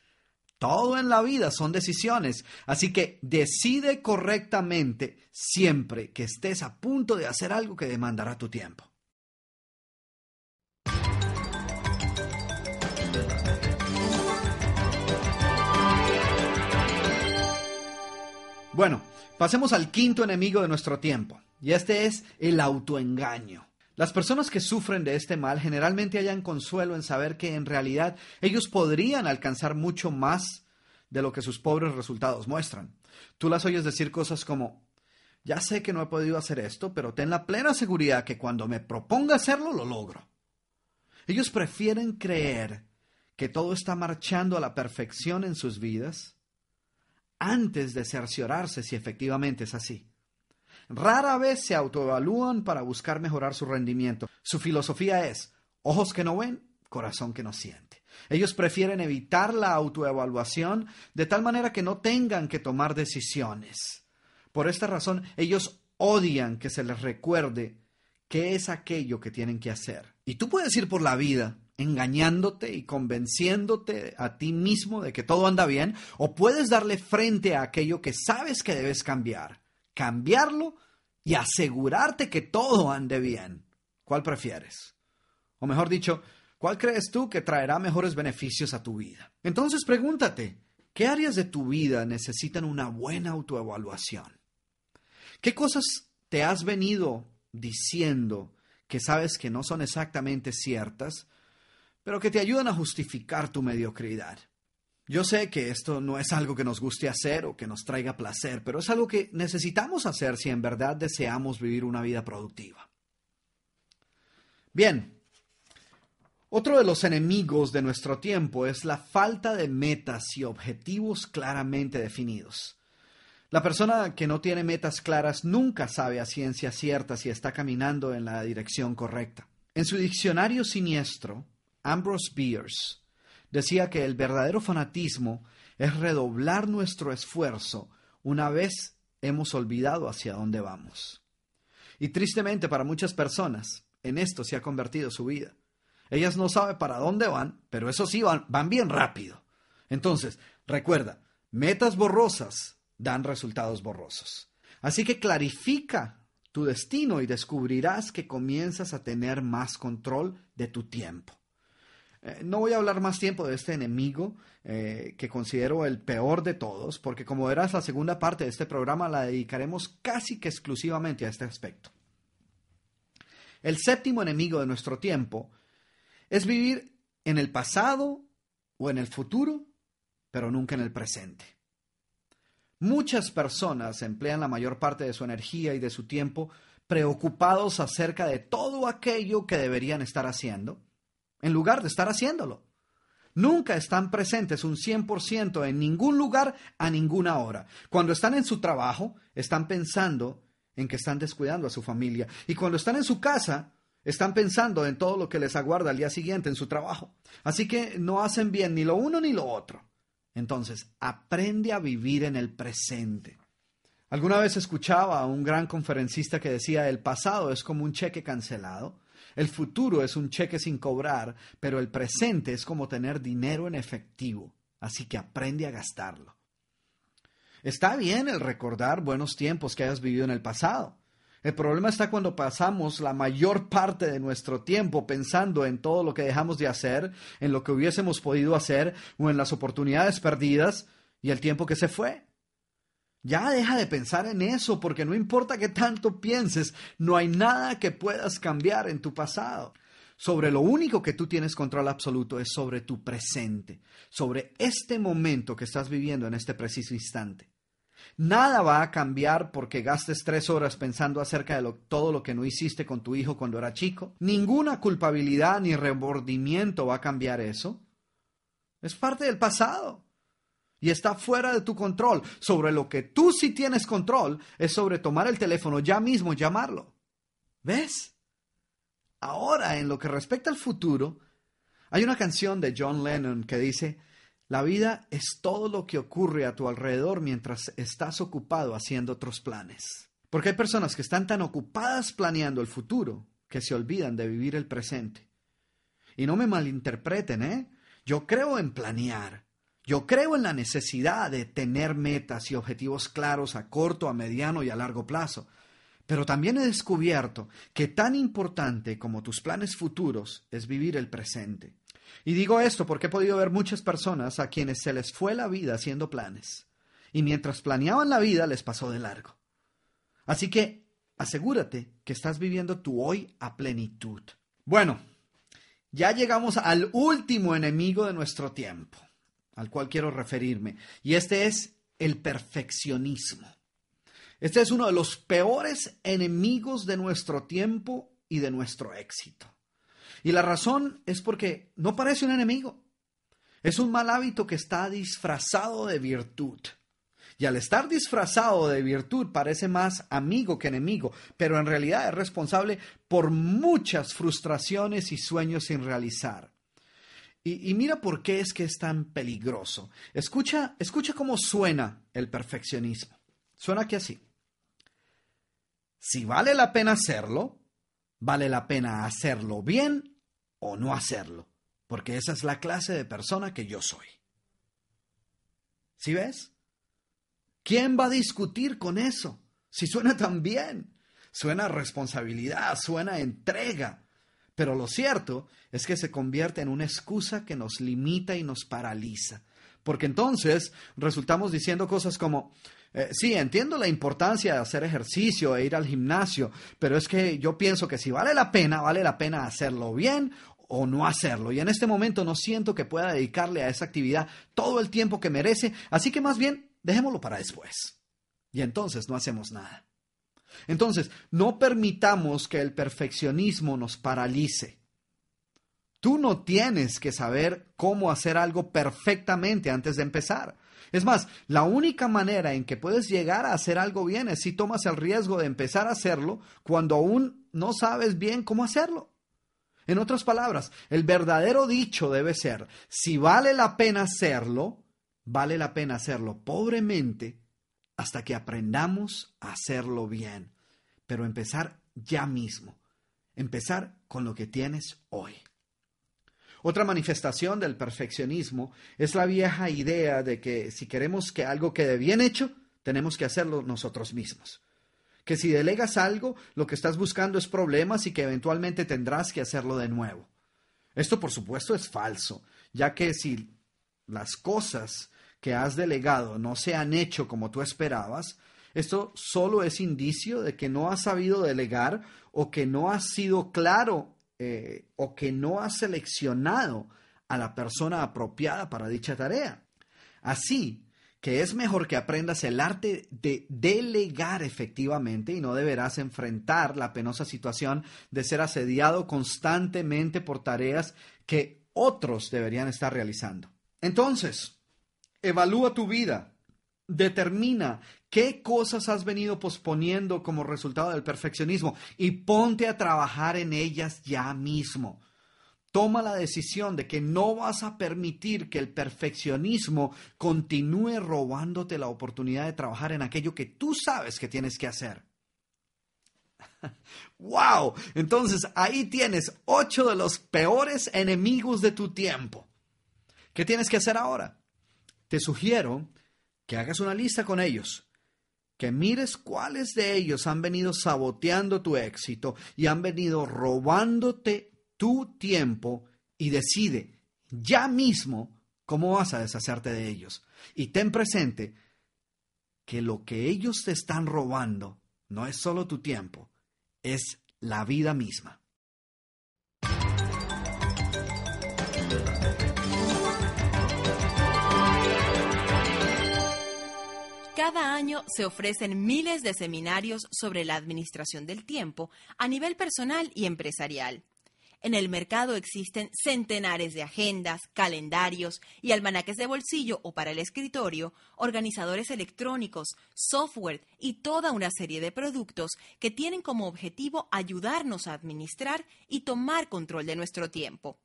Todo en la vida son decisiones, así que decide correctamente siempre que estés a punto de hacer algo que demandará tu tiempo. Bueno, pasemos al quinto enemigo de nuestro tiempo, y este es el autoengaño. Las personas que sufren de este mal generalmente hallan consuelo en saber que en realidad ellos podrían alcanzar mucho más de lo que sus pobres resultados muestran. Tú las oyes decir cosas como, ya sé que no he podido hacer esto, pero ten la plena seguridad que cuando me proponga hacerlo, lo logro. Ellos prefieren creer que todo está marchando a la perfección en sus vidas antes de cerciorarse si efectivamente es así. Rara vez se autoevalúan para buscar mejorar su rendimiento. Su filosofía es ojos que no ven, corazón que no siente. Ellos prefieren evitar la autoevaluación de tal manera que no tengan que tomar decisiones. Por esta razón, ellos odian que se les recuerde qué es aquello que tienen que hacer. Y tú puedes ir por la vida engañándote y convenciéndote a ti mismo de que todo anda bien, o puedes darle frente a aquello que sabes que debes cambiar, cambiarlo y asegurarte que todo ande bien. ¿Cuál prefieres? O mejor dicho, ¿cuál crees tú que traerá mejores beneficios a tu vida? Entonces pregúntate, ¿qué áreas de tu vida necesitan una buena autoevaluación? ¿Qué cosas te has venido diciendo que sabes que no son exactamente ciertas, pero que te ayudan a justificar tu mediocridad. Yo sé que esto no es algo que nos guste hacer o que nos traiga placer, pero es algo que necesitamos hacer si en verdad deseamos vivir una vida productiva. Bien, otro de los enemigos de nuestro tiempo es la falta de metas y objetivos claramente definidos. La persona que no tiene metas claras nunca sabe a ciencia cierta si está caminando en la dirección correcta. En su diccionario siniestro, Ambrose Bierce decía que el verdadero fanatismo es redoblar nuestro esfuerzo una vez hemos olvidado hacia dónde vamos. Y tristemente para muchas personas, en esto se ha convertido su vida. Ellas no saben para dónde van, pero eso sí, van, van bien rápido. Entonces, recuerda, metas borrosas dan resultados borrosos. Así que clarifica tu destino y descubrirás que comienzas a tener más control de tu tiempo. Eh, no voy a hablar más tiempo de este enemigo eh, que considero el peor de todos, porque como verás, la segunda parte de este programa la dedicaremos casi que exclusivamente a este aspecto. El séptimo enemigo de nuestro tiempo es vivir en el pasado o en el futuro, pero nunca en el presente. Muchas personas emplean la mayor parte de su energía y de su tiempo preocupados acerca de todo aquello que deberían estar haciendo, en lugar de estar haciéndolo. Nunca están presentes un 100% en ningún lugar a ninguna hora. Cuando están en su trabajo, están pensando en que están descuidando a su familia. Y cuando están en su casa, están pensando en todo lo que les aguarda al día siguiente en su trabajo. Así que no hacen bien ni lo uno ni lo otro. Entonces, aprende a vivir en el presente. Alguna vez escuchaba a un gran conferencista que decía, el pasado es como un cheque cancelado, el futuro es un cheque sin cobrar, pero el presente es como tener dinero en efectivo, así que aprende a gastarlo. Está bien el recordar buenos tiempos que hayas vivido en el pasado, el problema está cuando pasamos la mayor parte de nuestro tiempo pensando en todo lo que dejamos de hacer, en lo que hubiésemos podido hacer o en las oportunidades perdidas y el tiempo que se fue. Ya deja de pensar en eso porque no importa qué tanto pienses, no hay nada que puedas cambiar en tu pasado. Sobre lo único que tú tienes control absoluto es sobre tu presente, sobre este momento que estás viviendo en este preciso instante. Nada va a cambiar porque gastes tres horas pensando acerca de todo lo que no hiciste con tu hijo cuando era chico. Ninguna culpabilidad ni remordimiento va a cambiar eso. Es parte del pasado y está fuera de tu control. Sobre lo que tú sí tienes control es sobre tomar el teléfono ya mismo y llamarlo. ¿Ves? Ahora, en lo que respecta al futuro, hay una canción de John Lennon que dice, la vida es todo lo que ocurre a tu alrededor mientras estás ocupado haciendo otros planes. Porque hay personas que están tan ocupadas planeando el futuro que se olvidan de vivir el presente. Y no me malinterpreten, ¿eh? Yo creo en planear. Yo creo en la necesidad de tener metas y objetivos claros a corto, a mediano y a largo plazo. Pero también he descubierto que tan importante como tus planes futuros es vivir el presente. Y digo esto porque he podido ver muchas personas a quienes se les fue la vida haciendo planes. Y mientras planeaban la vida les pasó de largo. Así que asegúrate que estás viviendo tu hoy a plenitud. Bueno, ya llegamos al último enemigo de nuestro tiempo, al cual quiero referirme, y este es el perfeccionismo. Este es uno de los peores enemigos de nuestro tiempo y de nuestro éxito. Y la razón es porque no parece un enemigo. Es un mal hábito que está disfrazado de virtud. Y al estar disfrazado de virtud parece más amigo que enemigo, pero en realidad es responsable por muchas frustraciones y sueños sin realizar. Y, mira por qué es que es tan peligroso. Escucha, escucha cómo suena el perfeccionismo. Suena aquí así. Si vale la pena hacerlo, vale la pena hacerlo bien o no hacerlo, porque esa es la clase de persona que yo soy. ¿Sí ves? ¿Quién va a discutir con eso? Si suena tan bien, suena responsabilidad, suena entrega. Pero lo cierto es que se convierte en una excusa que nos limita y nos paraliza. Porque entonces resultamos diciendo cosas como, eh, sí, entiendo la importancia de hacer ejercicio e ir al gimnasio, pero es que yo pienso que si vale la pena, vale la pena hacerlo bien o no hacerlo. Y en este momento no siento que pueda dedicarle a esa actividad todo el tiempo que merece, así que más bien dejémoslo para después. Y entonces no hacemos nada. Entonces, no permitamos que el perfeccionismo nos paralice. Tú no tienes que saber cómo hacer algo perfectamente antes de empezar. Es más, la única manera en que puedes llegar a hacer algo bien es si tomas el riesgo de empezar a hacerlo cuando aún no sabes bien cómo hacerlo. En otras palabras, el verdadero dicho debe ser, si vale la pena hacerlo, vale la pena hacerlo pobremente hasta que aprendamos a hacerlo bien. Pero empezar ya mismo. Empezar con lo que tienes hoy. Otra manifestación del perfeccionismo es la vieja idea de que si queremos que algo quede bien hecho, tenemos que hacerlo nosotros mismos. Que si delegas algo, lo que estás buscando es problemas y que eventualmente tendrás que hacerlo de nuevo. Esto por supuesto es falso, ya que si las cosas que has delegado no se han hecho como tú esperabas, esto solo es indicio de que no has sabido delegar o que no has sido claro eh, o que no has seleccionado a la persona apropiada para dicha tarea. Así que es mejor que aprendas el arte de delegar efectivamente y no deberás enfrentar la penosa situación de ser asediado constantemente por tareas que otros deberían estar realizando. Entonces, evalúa tu vida, determina qué cosas has venido posponiendo como resultado del perfeccionismo y ponte a trabajar en ellas ya mismo. Toma la decisión de que no vas a permitir que el perfeccionismo continúe robándote la oportunidad de trabajar en aquello que tú sabes que tienes que hacer. ¡Wow! Entonces ahí tienes ocho de los peores enemigos de tu tiempo. ¿Qué tienes que hacer ahora? Te sugiero que hagas una lista con ellos que mires cuáles de ellos han venido saboteando tu éxito y han venido robándote tu tiempo y decide ya mismo cómo vas a deshacerte de ellos. Y ten presente que lo que ellos te están robando no es solo tu tiempo, es la vida misma. Cada año se ofrecen miles de seminarios sobre la administración del tiempo a nivel personal y empresarial. En el mercado existen centenares de agendas, calendarios y almanaques de bolsillo o para el escritorio, organizadores electrónicos, software y toda una serie de productos que tienen como objetivo ayudarnos a administrar y tomar control de nuestro tiempo.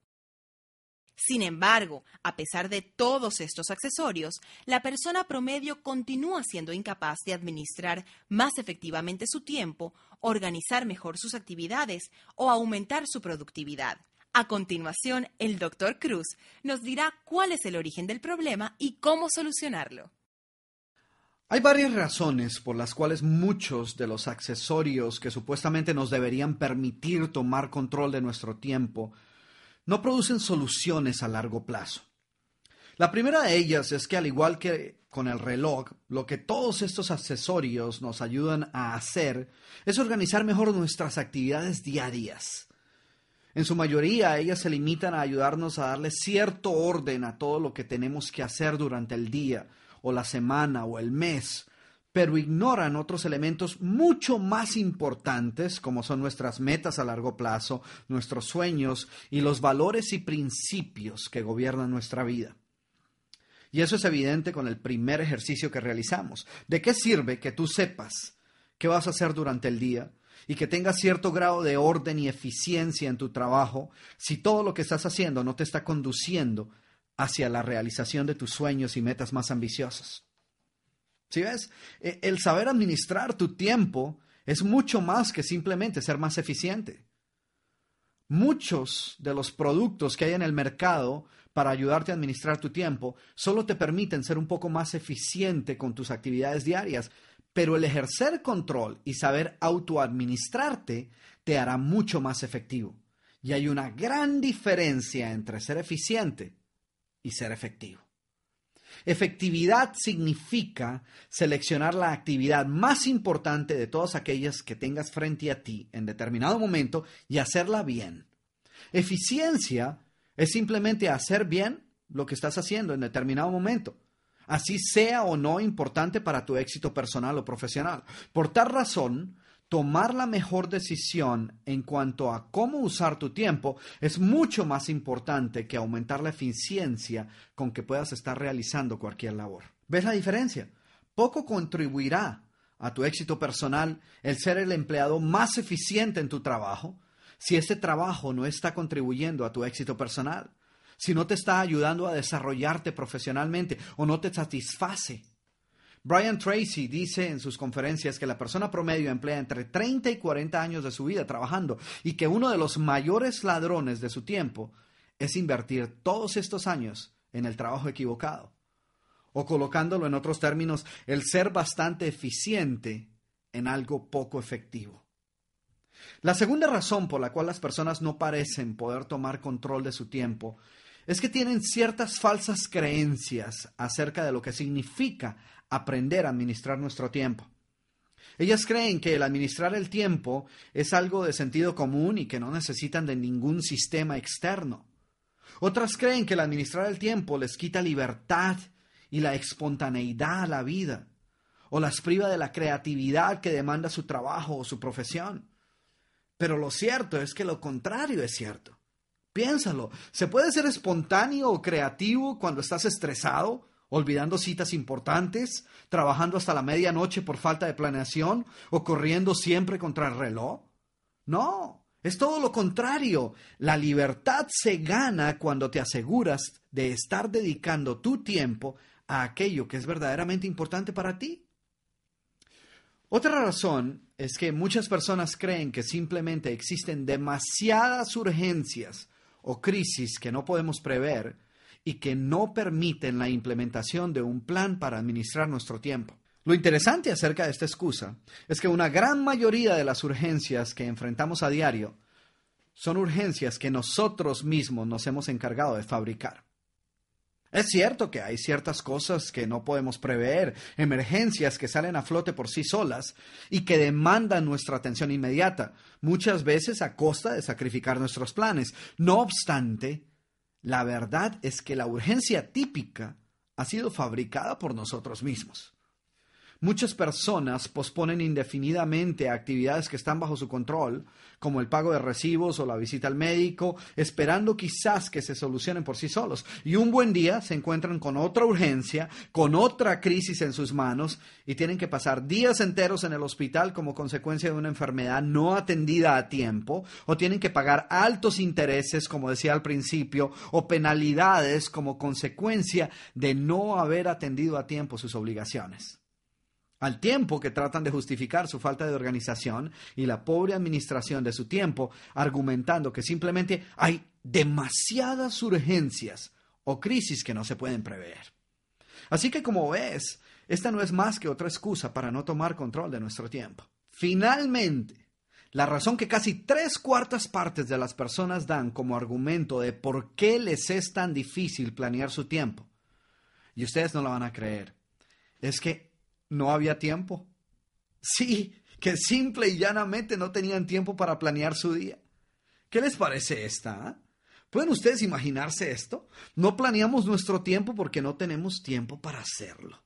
Sin embargo, a pesar de todos estos accesorios, la persona promedio continúa siendo incapaz de administrar más efectivamente su tiempo, organizar mejor sus actividades o aumentar su productividad. A continuación, el Dr. Cruz nos dirá cuál es el origen del problema y cómo solucionarlo. Hay varias razones por las cuales muchos de los accesorios que supuestamente nos deberían permitir tomar control de nuestro tiempo no producen soluciones a largo plazo. La primera de ellas es que al igual que con el reloj, lo que todos estos accesorios nos ayudan a hacer es organizar mejor nuestras actividades diarias. En su mayoría, ellas se limitan a ayudarnos a darle cierto orden a todo lo que tenemos que hacer durante el día, o la semana, o el mes, pero ignoran otros elementos mucho más importantes como son nuestras metas a largo plazo, nuestros sueños y los valores y principios que gobiernan nuestra vida. Y eso es evidente con el primer ejercicio que realizamos. ¿De qué sirve que tú sepas qué vas a hacer durante el día y que tengas cierto grado de orden y eficiencia en tu trabajo si todo lo que estás haciendo no te está conduciendo hacia la realización de tus sueños y metas más ambiciosas? ¿Sí ves? E, el saber administrar tu tiempo es mucho más que simplemente ser más eficiente. Muchos de los productos que hay en el mercado para ayudarte a administrar tu tiempo solo te permiten ser un poco más eficiente con tus actividades diarias, pero el ejercer control y saber autoadministrarte te hará mucho más efectivo. Y hay una gran diferencia entre ser eficiente y ser efectivo. Efectividad significa seleccionar la actividad más importante de todas aquellas que tengas frente a ti en determinado momento y hacerla bien. Eficiencia es simplemente hacer bien lo que estás haciendo en determinado momento, así sea o no importante para tu éxito personal o profesional. Por tal razón, tomar la mejor decisión en cuanto a cómo usar tu tiempo es mucho más importante que aumentar la eficiencia con que puedas estar realizando cualquier labor. ¿Ves la diferencia? Poco contribuirá a tu éxito personal el ser el empleado más eficiente en tu trabajo si este trabajo no está contribuyendo a tu éxito personal, si no te está ayudando a desarrollarte profesionalmente o no te satisface. Brian Tracy dice en sus conferencias que la persona promedio emplea entre 30 y 40 años de su vida trabajando y que uno de los mayores ladrones de su tiempo es invertir todos estos años en el trabajo equivocado. O colocándolo en otros términos, el ser bastante eficiente en algo poco efectivo. La segunda razón por la cual las personas no parecen poder tomar control de su tiempo es que tienen ciertas falsas creencias acerca de lo que significa aprender a administrar nuestro tiempo. Ellas creen que el administrar el tiempo es algo de sentido común y que no necesitan de ningún sistema externo. Otras creen que el administrar el tiempo les quita libertad y la espontaneidad a la vida, o las priva de la creatividad que demanda su trabajo o su profesión. Pero lo cierto es que lo contrario es cierto. Piénsalo, ¿se puede ser espontáneo o creativo cuando estás estresado, olvidando citas importantes, trabajando hasta la medianoche por falta de planeación o corriendo siempre contra el reloj? No, es todo lo contrario. La libertad se gana cuando te aseguras de estar dedicando tu tiempo a aquello que es verdaderamente importante para ti. Otra razón es que muchas personas creen que simplemente existen demasiadas urgencias o crisis que no podemos prever y que no permiten la implementación de un plan para administrar nuestro tiempo. Lo interesante acerca de esta excusa es que una gran mayoría de las urgencias que enfrentamos a diario son urgencias que nosotros mismos nos hemos encargado de fabricar. Es cierto que hay ciertas cosas que no podemos prever, emergencias que salen a flote por sí solas y que demandan nuestra atención inmediata, muchas veces a costa de sacrificar nuestros planes. No obstante, la verdad es que la urgencia típica ha sido fabricada por nosotros mismos. Muchas personas posponen indefinidamente actividades que están bajo su control, como el pago de recibos o la visita al médico, esperando quizás que se solucionen por sí solos. Y un buen día se encuentran con otra urgencia, con otra crisis en sus manos y tienen que pasar días enteros en el hospital como consecuencia de una enfermedad no atendida a tiempo, o tienen que pagar altos intereses, como decía al principio, o penalidades como consecuencia de no haber atendido a tiempo sus obligaciones al tiempo que tratan de justificar su falta de organización y la pobre administración de su tiempo, argumentando que simplemente hay demasiadas urgencias o crisis que no se pueden prever. Así que como ves, esta no es más que otra excusa para no tomar control de nuestro tiempo. Finalmente, la razón que casi tres cuartas partes de las personas dan como argumento de por qué les es tan difícil planear su tiempo, y ustedes no lo van a creer, es que no había tiempo. Sí, que simple y llanamente no tenían tiempo para planear su día. ¿Qué les parece esta? Ah? ¿Pueden ustedes imaginarse esto? No planeamos nuestro tiempo porque no tenemos tiempo para hacerlo.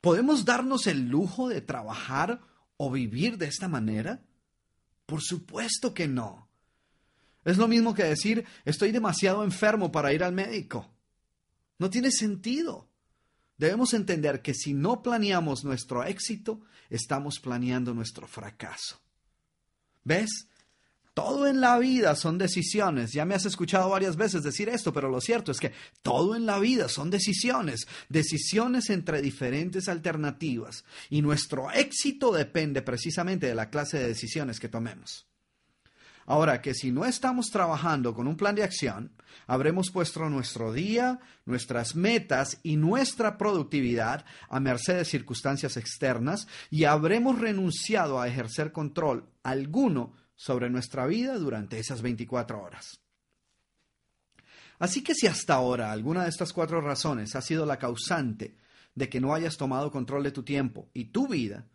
¿Podemos darnos el lujo de trabajar o vivir de esta manera? Por supuesto que no. Es lo mismo que decir estoy demasiado enfermo para ir al médico. No tiene sentido. Debemos entender que si no planeamos nuestro éxito, estamos planeando nuestro fracaso. ¿Ves? Todo en la vida son decisiones. Ya me has escuchado varias veces decir esto, pero lo cierto es que todo en la vida son decisiones, decisiones entre diferentes alternativas. Y nuestro éxito depende precisamente de la clase de decisiones que tomemos. Ahora que si no estamos trabajando con un plan de acción, habremos puesto nuestro día, nuestras metas y nuestra productividad a merced de circunstancias externas y habremos renunciado a ejercer control alguno sobre nuestra vida durante esas 24 horas. Así que si hasta ahora alguna de estas cuatro razones ha sido la causante de que no hayas tomado control de tu tiempo y tu vida,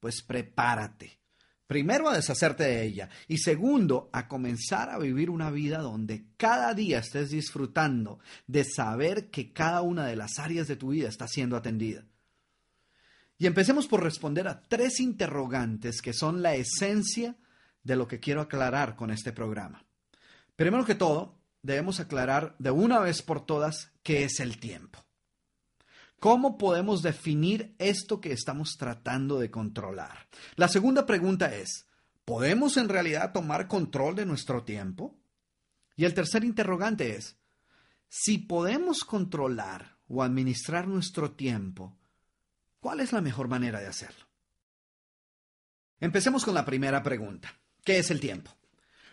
pues prepárate Primero a deshacerte de ella y segundo a comenzar a vivir una vida donde cada día estés disfrutando de saber que cada una de las áreas de tu vida está siendo atendida. Y empecemos por responder a tres interrogantes que son la esencia de lo que quiero aclarar con este programa. Primero que todo, debemos aclarar de una vez por todas qué es el tiempo. ¿Cómo podemos definir esto que estamos tratando de controlar? La segunda pregunta es, ¿Podemos en realidad tomar control de nuestro tiempo? Y el tercer interrogante es, si podemos controlar o administrar nuestro tiempo, ¿cuál es la mejor manera de hacerlo? Empecemos con la primera pregunta. ¿Qué es el tiempo?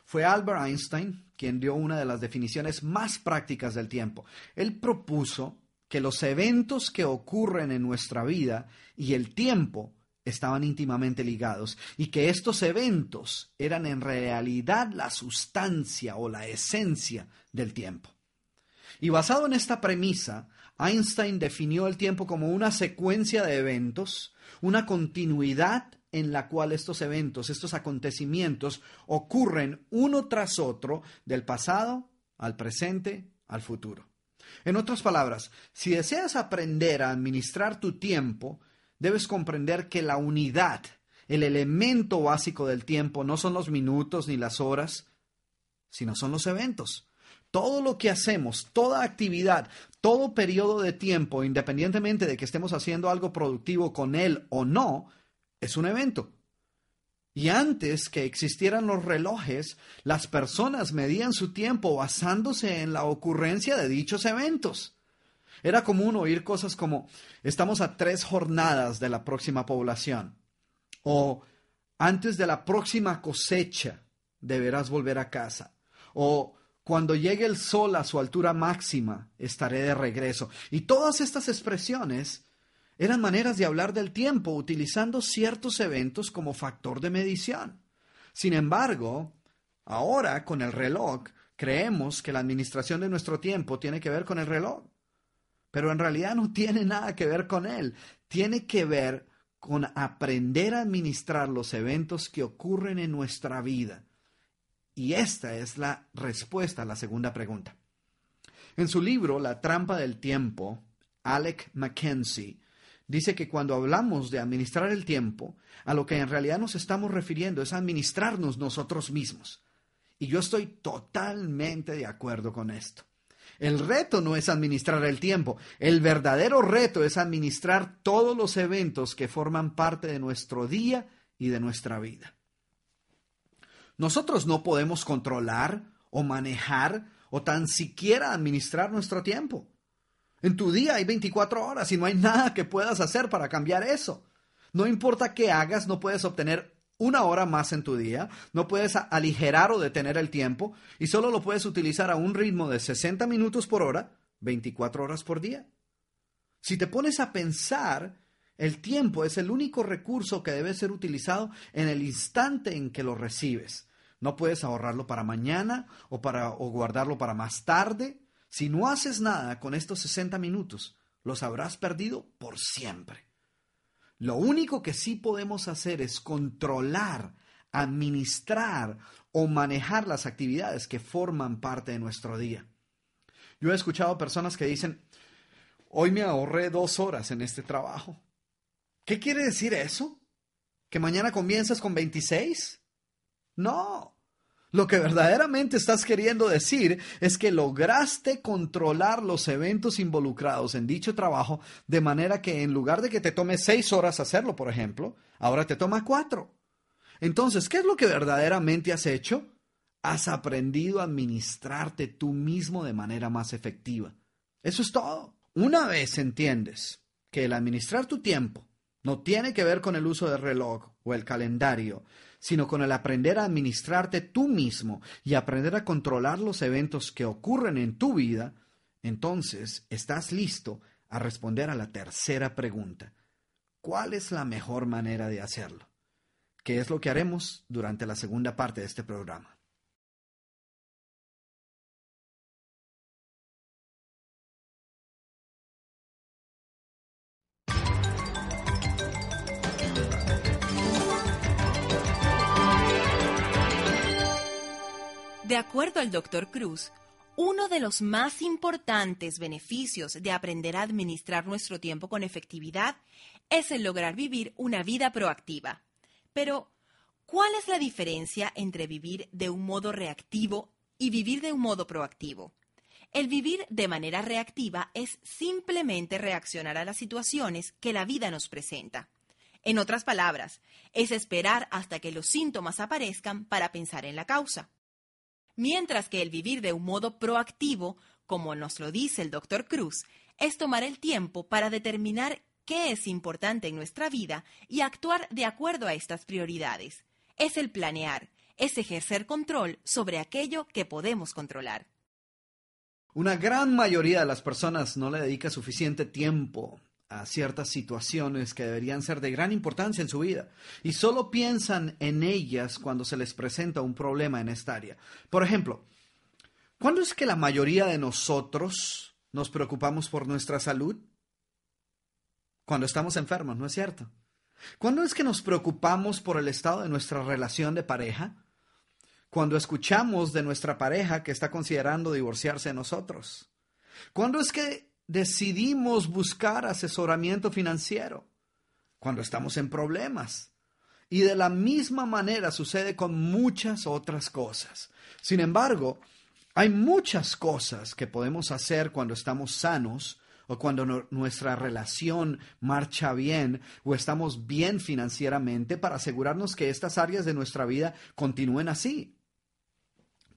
Fue Albert Einstein quien dio una de las definiciones más prácticas del tiempo. Él propuso que los eventos que ocurren en nuestra vida y el tiempo estaban íntimamente ligados y que estos eventos eran en realidad la sustancia o la esencia del tiempo. Y basado en esta premisa, Einstein definió el tiempo como una secuencia de eventos, una continuidad en la cual estos eventos, estos acontecimientos ocurren uno tras otro del pasado al presente al futuro. En otras palabras, si deseas aprender a administrar tu tiempo, debes comprender que la unidad, el elemento básico del tiempo, no son los minutos ni las horas, sino son los eventos. Todo lo que hacemos, toda actividad, todo periodo de tiempo, independientemente de que estemos haciendo algo productivo con él o no, es un evento. Y antes que existieran los relojes, las personas medían su tiempo basándose en la ocurrencia de dichos eventos. Era común oír cosas como estamos a tres jornadas de la próxima población o antes de la próxima cosecha deberás volver a casa o cuando llegue el sol a su altura máxima estaré de regreso. Y todas estas expresiones eran maneras de hablar del tiempo utilizando ciertos eventos como factor de medición. Sin embargo, ahora con el reloj creemos que la administración de nuestro tiempo tiene que ver con el reloj, pero en realidad no tiene nada que ver con él, tiene que ver con aprender a administrar los eventos que ocurren en nuestra vida. Y esta es la respuesta a la segunda pregunta. En su libro La trampa del tiempo, Alec Mackenzie dice que cuando hablamos de administrar el tiempo, a lo que en realidad nos estamos refiriendo es administrarnos nosotros mismos. Y yo estoy totalmente de acuerdo con esto. El reto no es administrar el tiempo, el verdadero reto es administrar todos los eventos que forman parte de nuestro día y de nuestra vida. Nosotros no podemos controlar o manejar o tan siquiera administrar nuestro tiempo. En tu día hay 24 horas y no hay nada que puedas hacer para cambiar eso. No importa qué hagas, no puedes obtener una hora más en tu día, no puedes aligerar o detener el tiempo y solo lo puedes utilizar a un ritmo de 60 minutos por hora, 24 horas por día. Si te pones a pensar, el tiempo es el único recurso que debe ser utilizado en el instante en que lo recibes. No puedes ahorrarlo para mañana o para o guardarlo para más tarde. Si no haces nada con estos 60 minutos, los habrás perdido por siempre. Lo único que sí podemos hacer es controlar, administrar o manejar las actividades que forman parte de nuestro día. Yo he escuchado personas que dicen, hoy me ahorré dos horas en este trabajo. ¿Qué quiere decir eso? ¿Que mañana comienzas con 26? No, lo que verdaderamente estás queriendo decir es que lograste controlar los eventos involucrados en dicho trabajo de manera que en lugar de que te tome seis horas hacerlo, por ejemplo, ahora te toma cuatro. Entonces, ¿qué es lo que verdaderamente has hecho? Has aprendido a administrarte tú mismo de manera más efectiva. Eso es todo. Una vez entiendes que el administrar tu tiempo no tiene que ver con el uso del reloj o el calendario, sino con el aprender a administrarte tú mismo y aprender a controlar los eventos que ocurren en tu vida, entonces estás listo a responder a la tercera pregunta. ¿Cuál es la mejor manera de hacerlo? ¿Qué es lo que haremos durante la segunda parte de este programa? De acuerdo al Dr. Cruz, uno de los más importantes beneficios de aprender a administrar nuestro tiempo con efectividad es el lograr vivir una vida proactiva. Pero, ¿cuál es la diferencia entre vivir de un modo reactivo y vivir de un modo proactivo? El vivir de manera reactiva es simplemente reaccionar a las situaciones que la vida nos presenta. En otras palabras, es esperar hasta que los síntomas aparezcan para pensar en la causa. Mientras que el vivir de un modo proactivo, como nos lo dice el doctor Cruz, es tomar el tiempo para determinar qué es importante en nuestra vida y actuar de acuerdo a estas prioridades. Es el planear, es ejercer control sobre aquello que podemos controlar. Una gran mayoría de las personas no le dedica suficiente tiempo a ciertas situaciones que deberían ser de gran importancia en su vida y solo piensan en ellas cuando se les presenta un problema en esta área. Por ejemplo, ¿cuándo es que la mayoría de nosotros nos preocupamos por nuestra salud? Cuando estamos enfermos, ¿no es cierto? ¿Cuándo es que nos preocupamos por el estado de nuestra relación de pareja? Cuando escuchamos de nuestra pareja que está considerando divorciarse de nosotros. ¿Cuándo es que decidimos buscar asesoramiento financiero? Cuando estamos en problemas. Y de la misma manera sucede con muchas otras cosas. Sin embargo, hay muchas cosas que podemos hacer cuando estamos sanos o cuando nuestra relación marcha bien o estamos bien financieramente para asegurarnos que estas áreas de nuestra vida continúen así.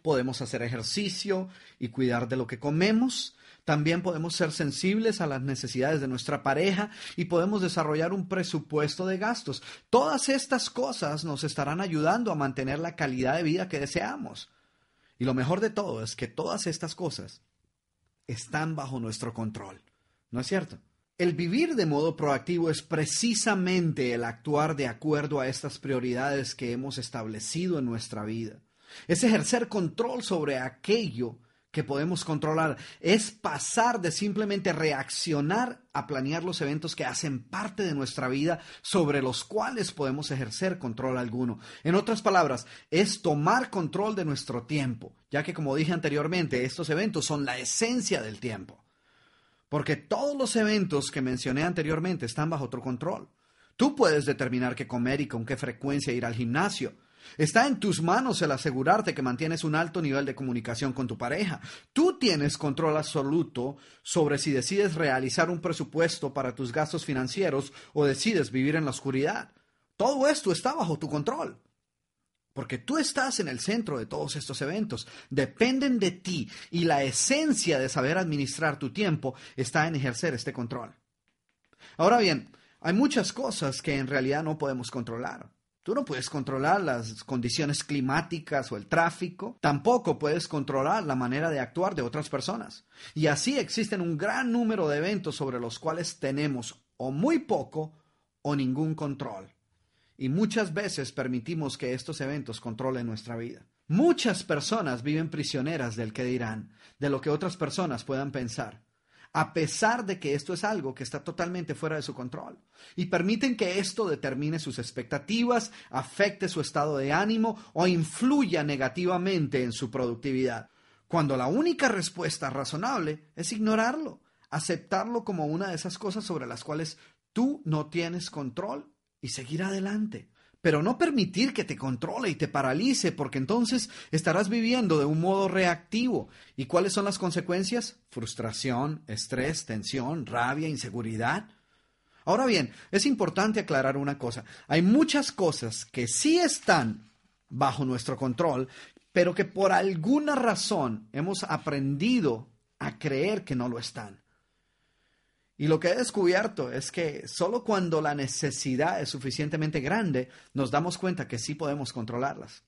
Podemos hacer ejercicio y cuidar de lo que comemos. También podemos ser sensibles a las necesidades de nuestra pareja y podemos desarrollar un presupuesto de gastos. Todas estas cosas nos estarán ayudando a mantener la calidad de vida que deseamos. Y lo mejor de todo es que todas estas cosas están bajo nuestro control. ¿No es cierto? El vivir de modo proactivo es precisamente el actuar de acuerdo a estas prioridades que hemos establecido en nuestra vida. Es ejercer control sobre aquello que podemos controlar. Es pasar de simplemente reaccionar a planear los eventos que hacen parte de nuestra vida sobre los cuales podemos ejercer control alguno. En otras palabras, es tomar control de nuestro tiempo, ya que como dije anteriormente, estos eventos son la esencia del tiempo. Porque todos los eventos que mencioné anteriormente están bajo tu control. Tú puedes determinar qué comer y con qué frecuencia ir al gimnasio. Está en tus manos el asegurarte que mantienes un alto nivel de comunicación con tu pareja. Tú tienes control absoluto sobre si decides realizar un presupuesto para tus gastos financieros o decides vivir en la oscuridad. Todo esto está bajo tu control porque tú estás en el centro de todos estos eventos, dependen de ti y la esencia de saber administrar tu tiempo está en ejercer este control. Ahora bien, hay muchas cosas que en realidad no podemos controlar. Tú no puedes controlar las condiciones climáticas o el tráfico, tampoco puedes controlar la manera de actuar de otras personas. Y así existen un gran número de eventos sobre los cuales tenemos o muy poco o ningún control y muchas veces permitimos que estos eventos controlen nuestra vida. Muchas personas viven prisioneras del que dirán, de lo que otras personas puedan pensar, a pesar de que esto es algo que está totalmente fuera de su control, y permiten que esto determine sus expectativas, afecte su estado de ánimo o influya negativamente en su productividad, cuando la única respuesta razonable es ignorarlo, aceptarlo como una de esas cosas sobre las cuales tú no tienes control y seguir adelante. Pero no permitir que te controle y te paralice, porque entonces estarás viviendo de un modo reactivo. ¿Y cuáles son las consecuencias? Frustración, estrés, tensión, rabia, inseguridad. Ahora bien, es importante aclarar una cosa. Hay muchas cosas que sí están bajo nuestro control, pero que por alguna razón hemos aprendido a creer que no lo están. Y lo que he descubierto es que solo cuando la necesidad es suficientemente grande nos damos cuenta que sí podemos controlarlas.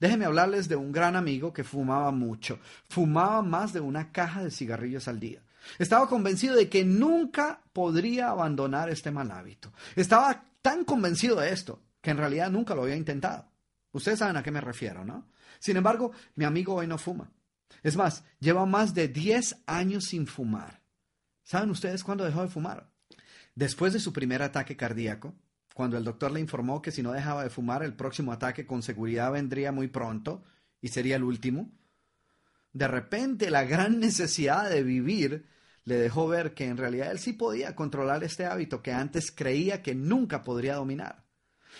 Déjenme hablarles de un gran amigo que fumaba mucho. Fumaba más de una caja de cigarrillos al día. Estaba convencido de que nunca podría abandonar este mal hábito. Estaba tan convencido de esto que en realidad nunca lo había intentado. Ustedes saben a qué me refiero, ¿no? Sin embargo, mi amigo hoy no fuma. Es más, lleva más de 10 años sin fumar. ¿Saben ustedes cuándo dejó de fumar? Después de su primer ataque cardíaco, cuando el doctor le informó que si no dejaba de fumar, el próximo ataque con seguridad vendría muy pronto y sería el último. De repente, la gran necesidad de vivir le dejó ver que en realidad él sí podía controlar este hábito que antes creía que nunca podría dominar.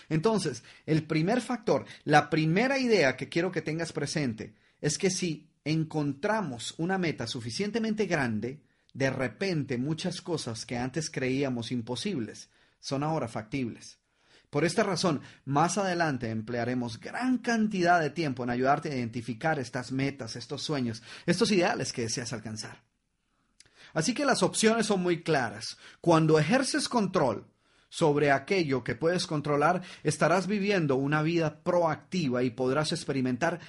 Entonces, el primer factor, la primera idea que quiero que tengas presente es que si encontramos una meta suficientemente grande, de repente muchas cosas que antes creíamos imposibles son ahora factibles. Por esta razón, más adelante emplearemos gran cantidad de tiempo en ayudarte a identificar estas metas, estos sueños, estos ideales que deseas alcanzar. Así que las opciones son muy claras. Cuando ejerces control sobre aquello que puedes controlar, estarás viviendo una vida proactiva y podrás experimentar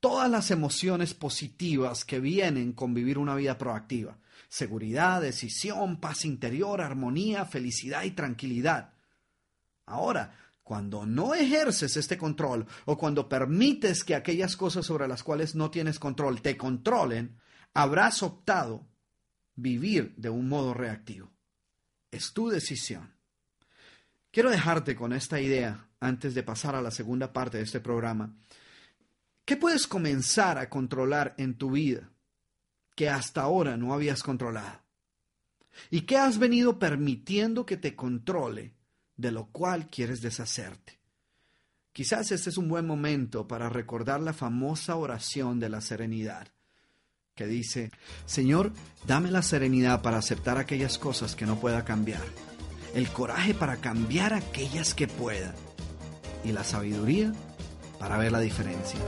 todas las emociones positivas que vienen con vivir una vida proactiva. Seguridad, decisión, paz interior, armonía, felicidad y tranquilidad. Ahora, cuando no ejerces este control o cuando permites que aquellas cosas sobre las cuales no tienes control te controlen, habrás optado vivir de un modo reactivo. Es tu decisión. Quiero dejarte con esta idea antes de pasar a la segunda parte de este programa. ¿Qué puedes comenzar a controlar en tu vida que hasta ahora no habías controlado? ¿Y qué has venido permitiendo que te controle de lo cual quieres deshacerte. Quizás este es un buen momento para recordar la famosa oración de la serenidad, que dice, Señor, dame la serenidad para aceptar aquellas cosas que no pueda cambiar, el coraje para cambiar aquellas que pueda, y la sabiduría para ver la diferencia.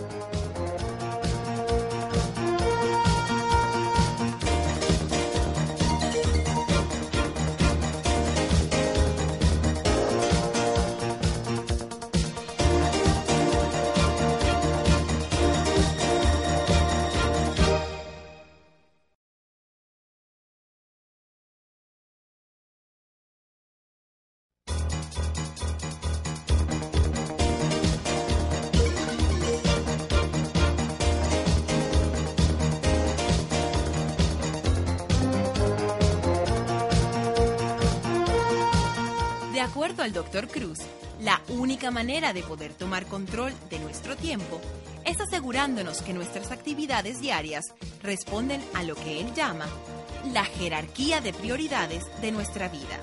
Cruz, la única manera de poder tomar control de nuestro tiempo es asegurándonos que nuestras actividades diarias responden a lo que él llama la jerarquía de prioridades de nuestra vida.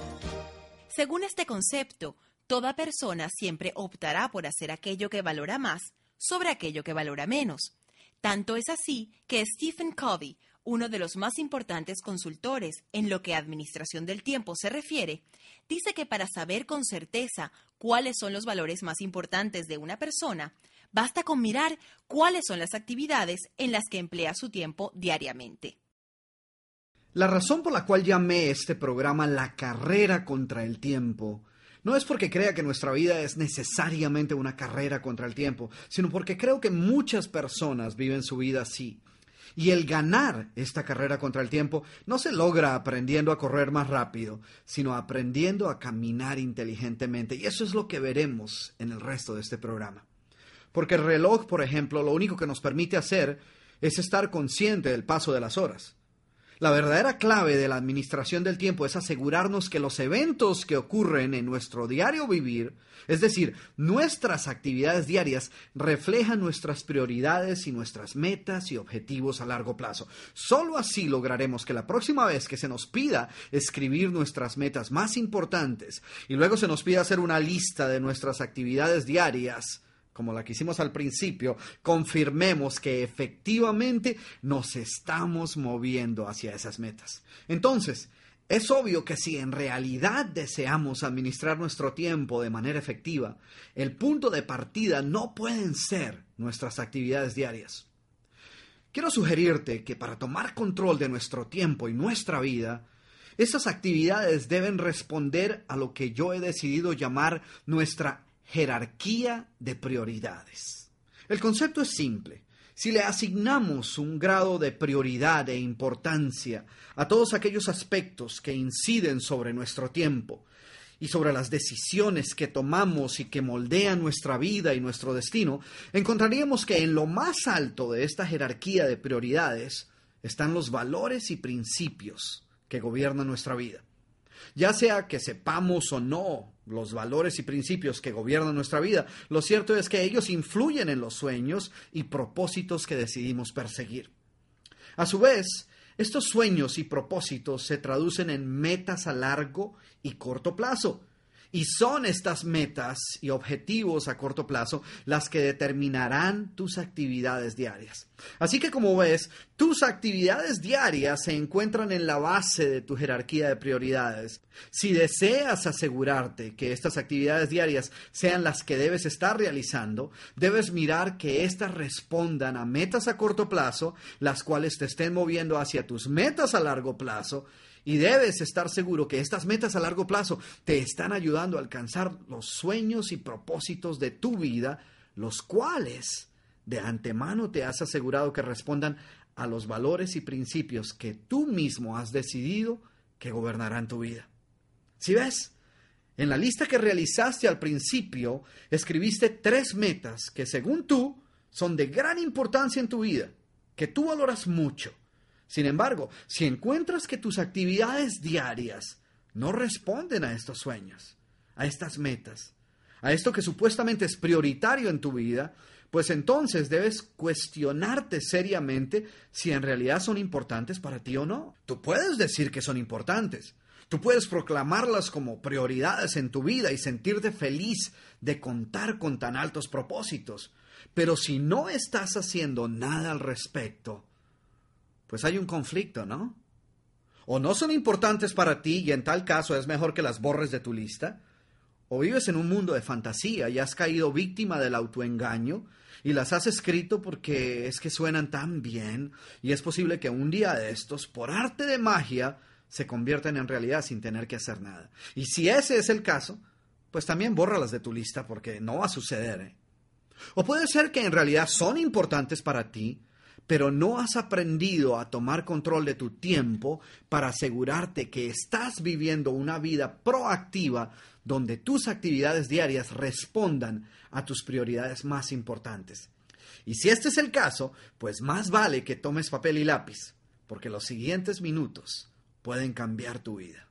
Según este concepto, toda persona siempre optará por hacer aquello que valora más sobre aquello que valora menos. Tanto es así que Stephen Covey, uno de los más importantes consultores en lo que a administración del tiempo se refiere, dice que para saber con certeza cuáles son los valores más importantes de una persona, basta con mirar cuáles son las actividades en las que emplea su tiempo diariamente. La razón por la cual llamé este programa La carrera contra el tiempo no es porque crea que nuestra vida es necesariamente una carrera contra el tiempo, sino porque creo que muchas personas viven su vida así. Y el ganar esta carrera contra el tiempo no se logra aprendiendo a correr más rápido, sino aprendiendo a caminar inteligentemente. Y eso es lo que veremos en el resto de este programa. Porque el reloj, por ejemplo, lo único que nos permite hacer es estar consciente del paso de las horas. La verdadera clave de la administración del tiempo es asegurarnos que los eventos que ocurren en nuestro diario vivir, es decir, nuestras actividades diarias, reflejan nuestras prioridades y nuestras metas y objetivos a largo plazo. Solo así lograremos que la próxima vez que se nos pida escribir nuestras metas más importantes y luego se nos pida hacer una lista de nuestras actividades diarias, como la que hicimos al principio, confirmemos que efectivamente nos estamos moviendo hacia esas metas. Entonces, es obvio que si en realidad deseamos administrar nuestro tiempo de manera efectiva, el punto de partida no pueden ser nuestras actividades diarias. Quiero sugerirte que para tomar control de nuestro tiempo y nuestra vida, esas actividades deben responder a lo que yo he decidido llamar nuestra jerarquía de prioridades. El concepto es simple. Si le asignamos un grado de prioridad e importancia a todos aquellos aspectos que inciden sobre nuestro tiempo y sobre las decisiones que tomamos y que moldean nuestra vida y nuestro destino, encontraríamos que en lo más alto de esta jerarquía de prioridades están los valores y principios que gobiernan nuestra vida. Ya sea que sepamos o no los valores y principios que gobiernan nuestra vida, lo cierto es que ellos influyen en los sueños y propósitos que decidimos perseguir. A su vez, estos sueños y propósitos se traducen en metas a largo y corto plazo, Y son estas metas y objetivos a corto plazo las que determinarán tus actividades diarias. Así que como ves, tus actividades diarias se encuentran en la base de tu jerarquía de prioridades. Si deseas asegurarte que estas actividades diarias sean las que debes estar realizando, debes mirar que éstas respondan a metas a corto plazo, las cuales te estén moviendo hacia tus metas a largo plazo y debes estar seguro que estas metas a largo plazo te están ayudando a alcanzar los sueños y propósitos de tu vida, los cuales de antemano te has asegurado que respondan a los valores y principios que tú mismo has decidido que gobernarán tu vida. Si ves, en la lista que realizaste al principio, escribiste tres metas que según tú son de gran importancia en tu vida, que tú valoras mucho sin embargo, si encuentras que tus actividades diarias no responden a estos sueños, a estas metas, a esto que supuestamente es prioritario en tu vida, pues entonces debes cuestionarte seriamente si en realidad son importantes para ti o no. Tú puedes decir que son importantes, tú puedes proclamarlas como prioridades en tu vida y sentirte feliz de contar con tan altos propósitos, pero si no estás haciendo nada al respecto, pues hay un conflicto, ¿no? O no son importantes para ti y en tal caso es mejor que las borres de tu lista, o vives en un mundo de fantasía y has caído víctima del autoengaño y las has escrito porque es que suenan tan bien y es posible que un día de estos, por arte de magia, se conviertan en realidad sin tener que hacer nada. Y si ese es el caso, pues también bórralas de tu lista porque no va a suceder. ¿eh? O puede ser que en realidad son importantes para ti, pero no has aprendido a tomar control de tu tiempo para asegurarte que estás viviendo una vida proactiva donde tus actividades diarias respondan a tus prioridades más importantes. Y si este es el caso, pues más vale que tomes papel y lápiz, porque los siguientes minutos pueden cambiar tu vida.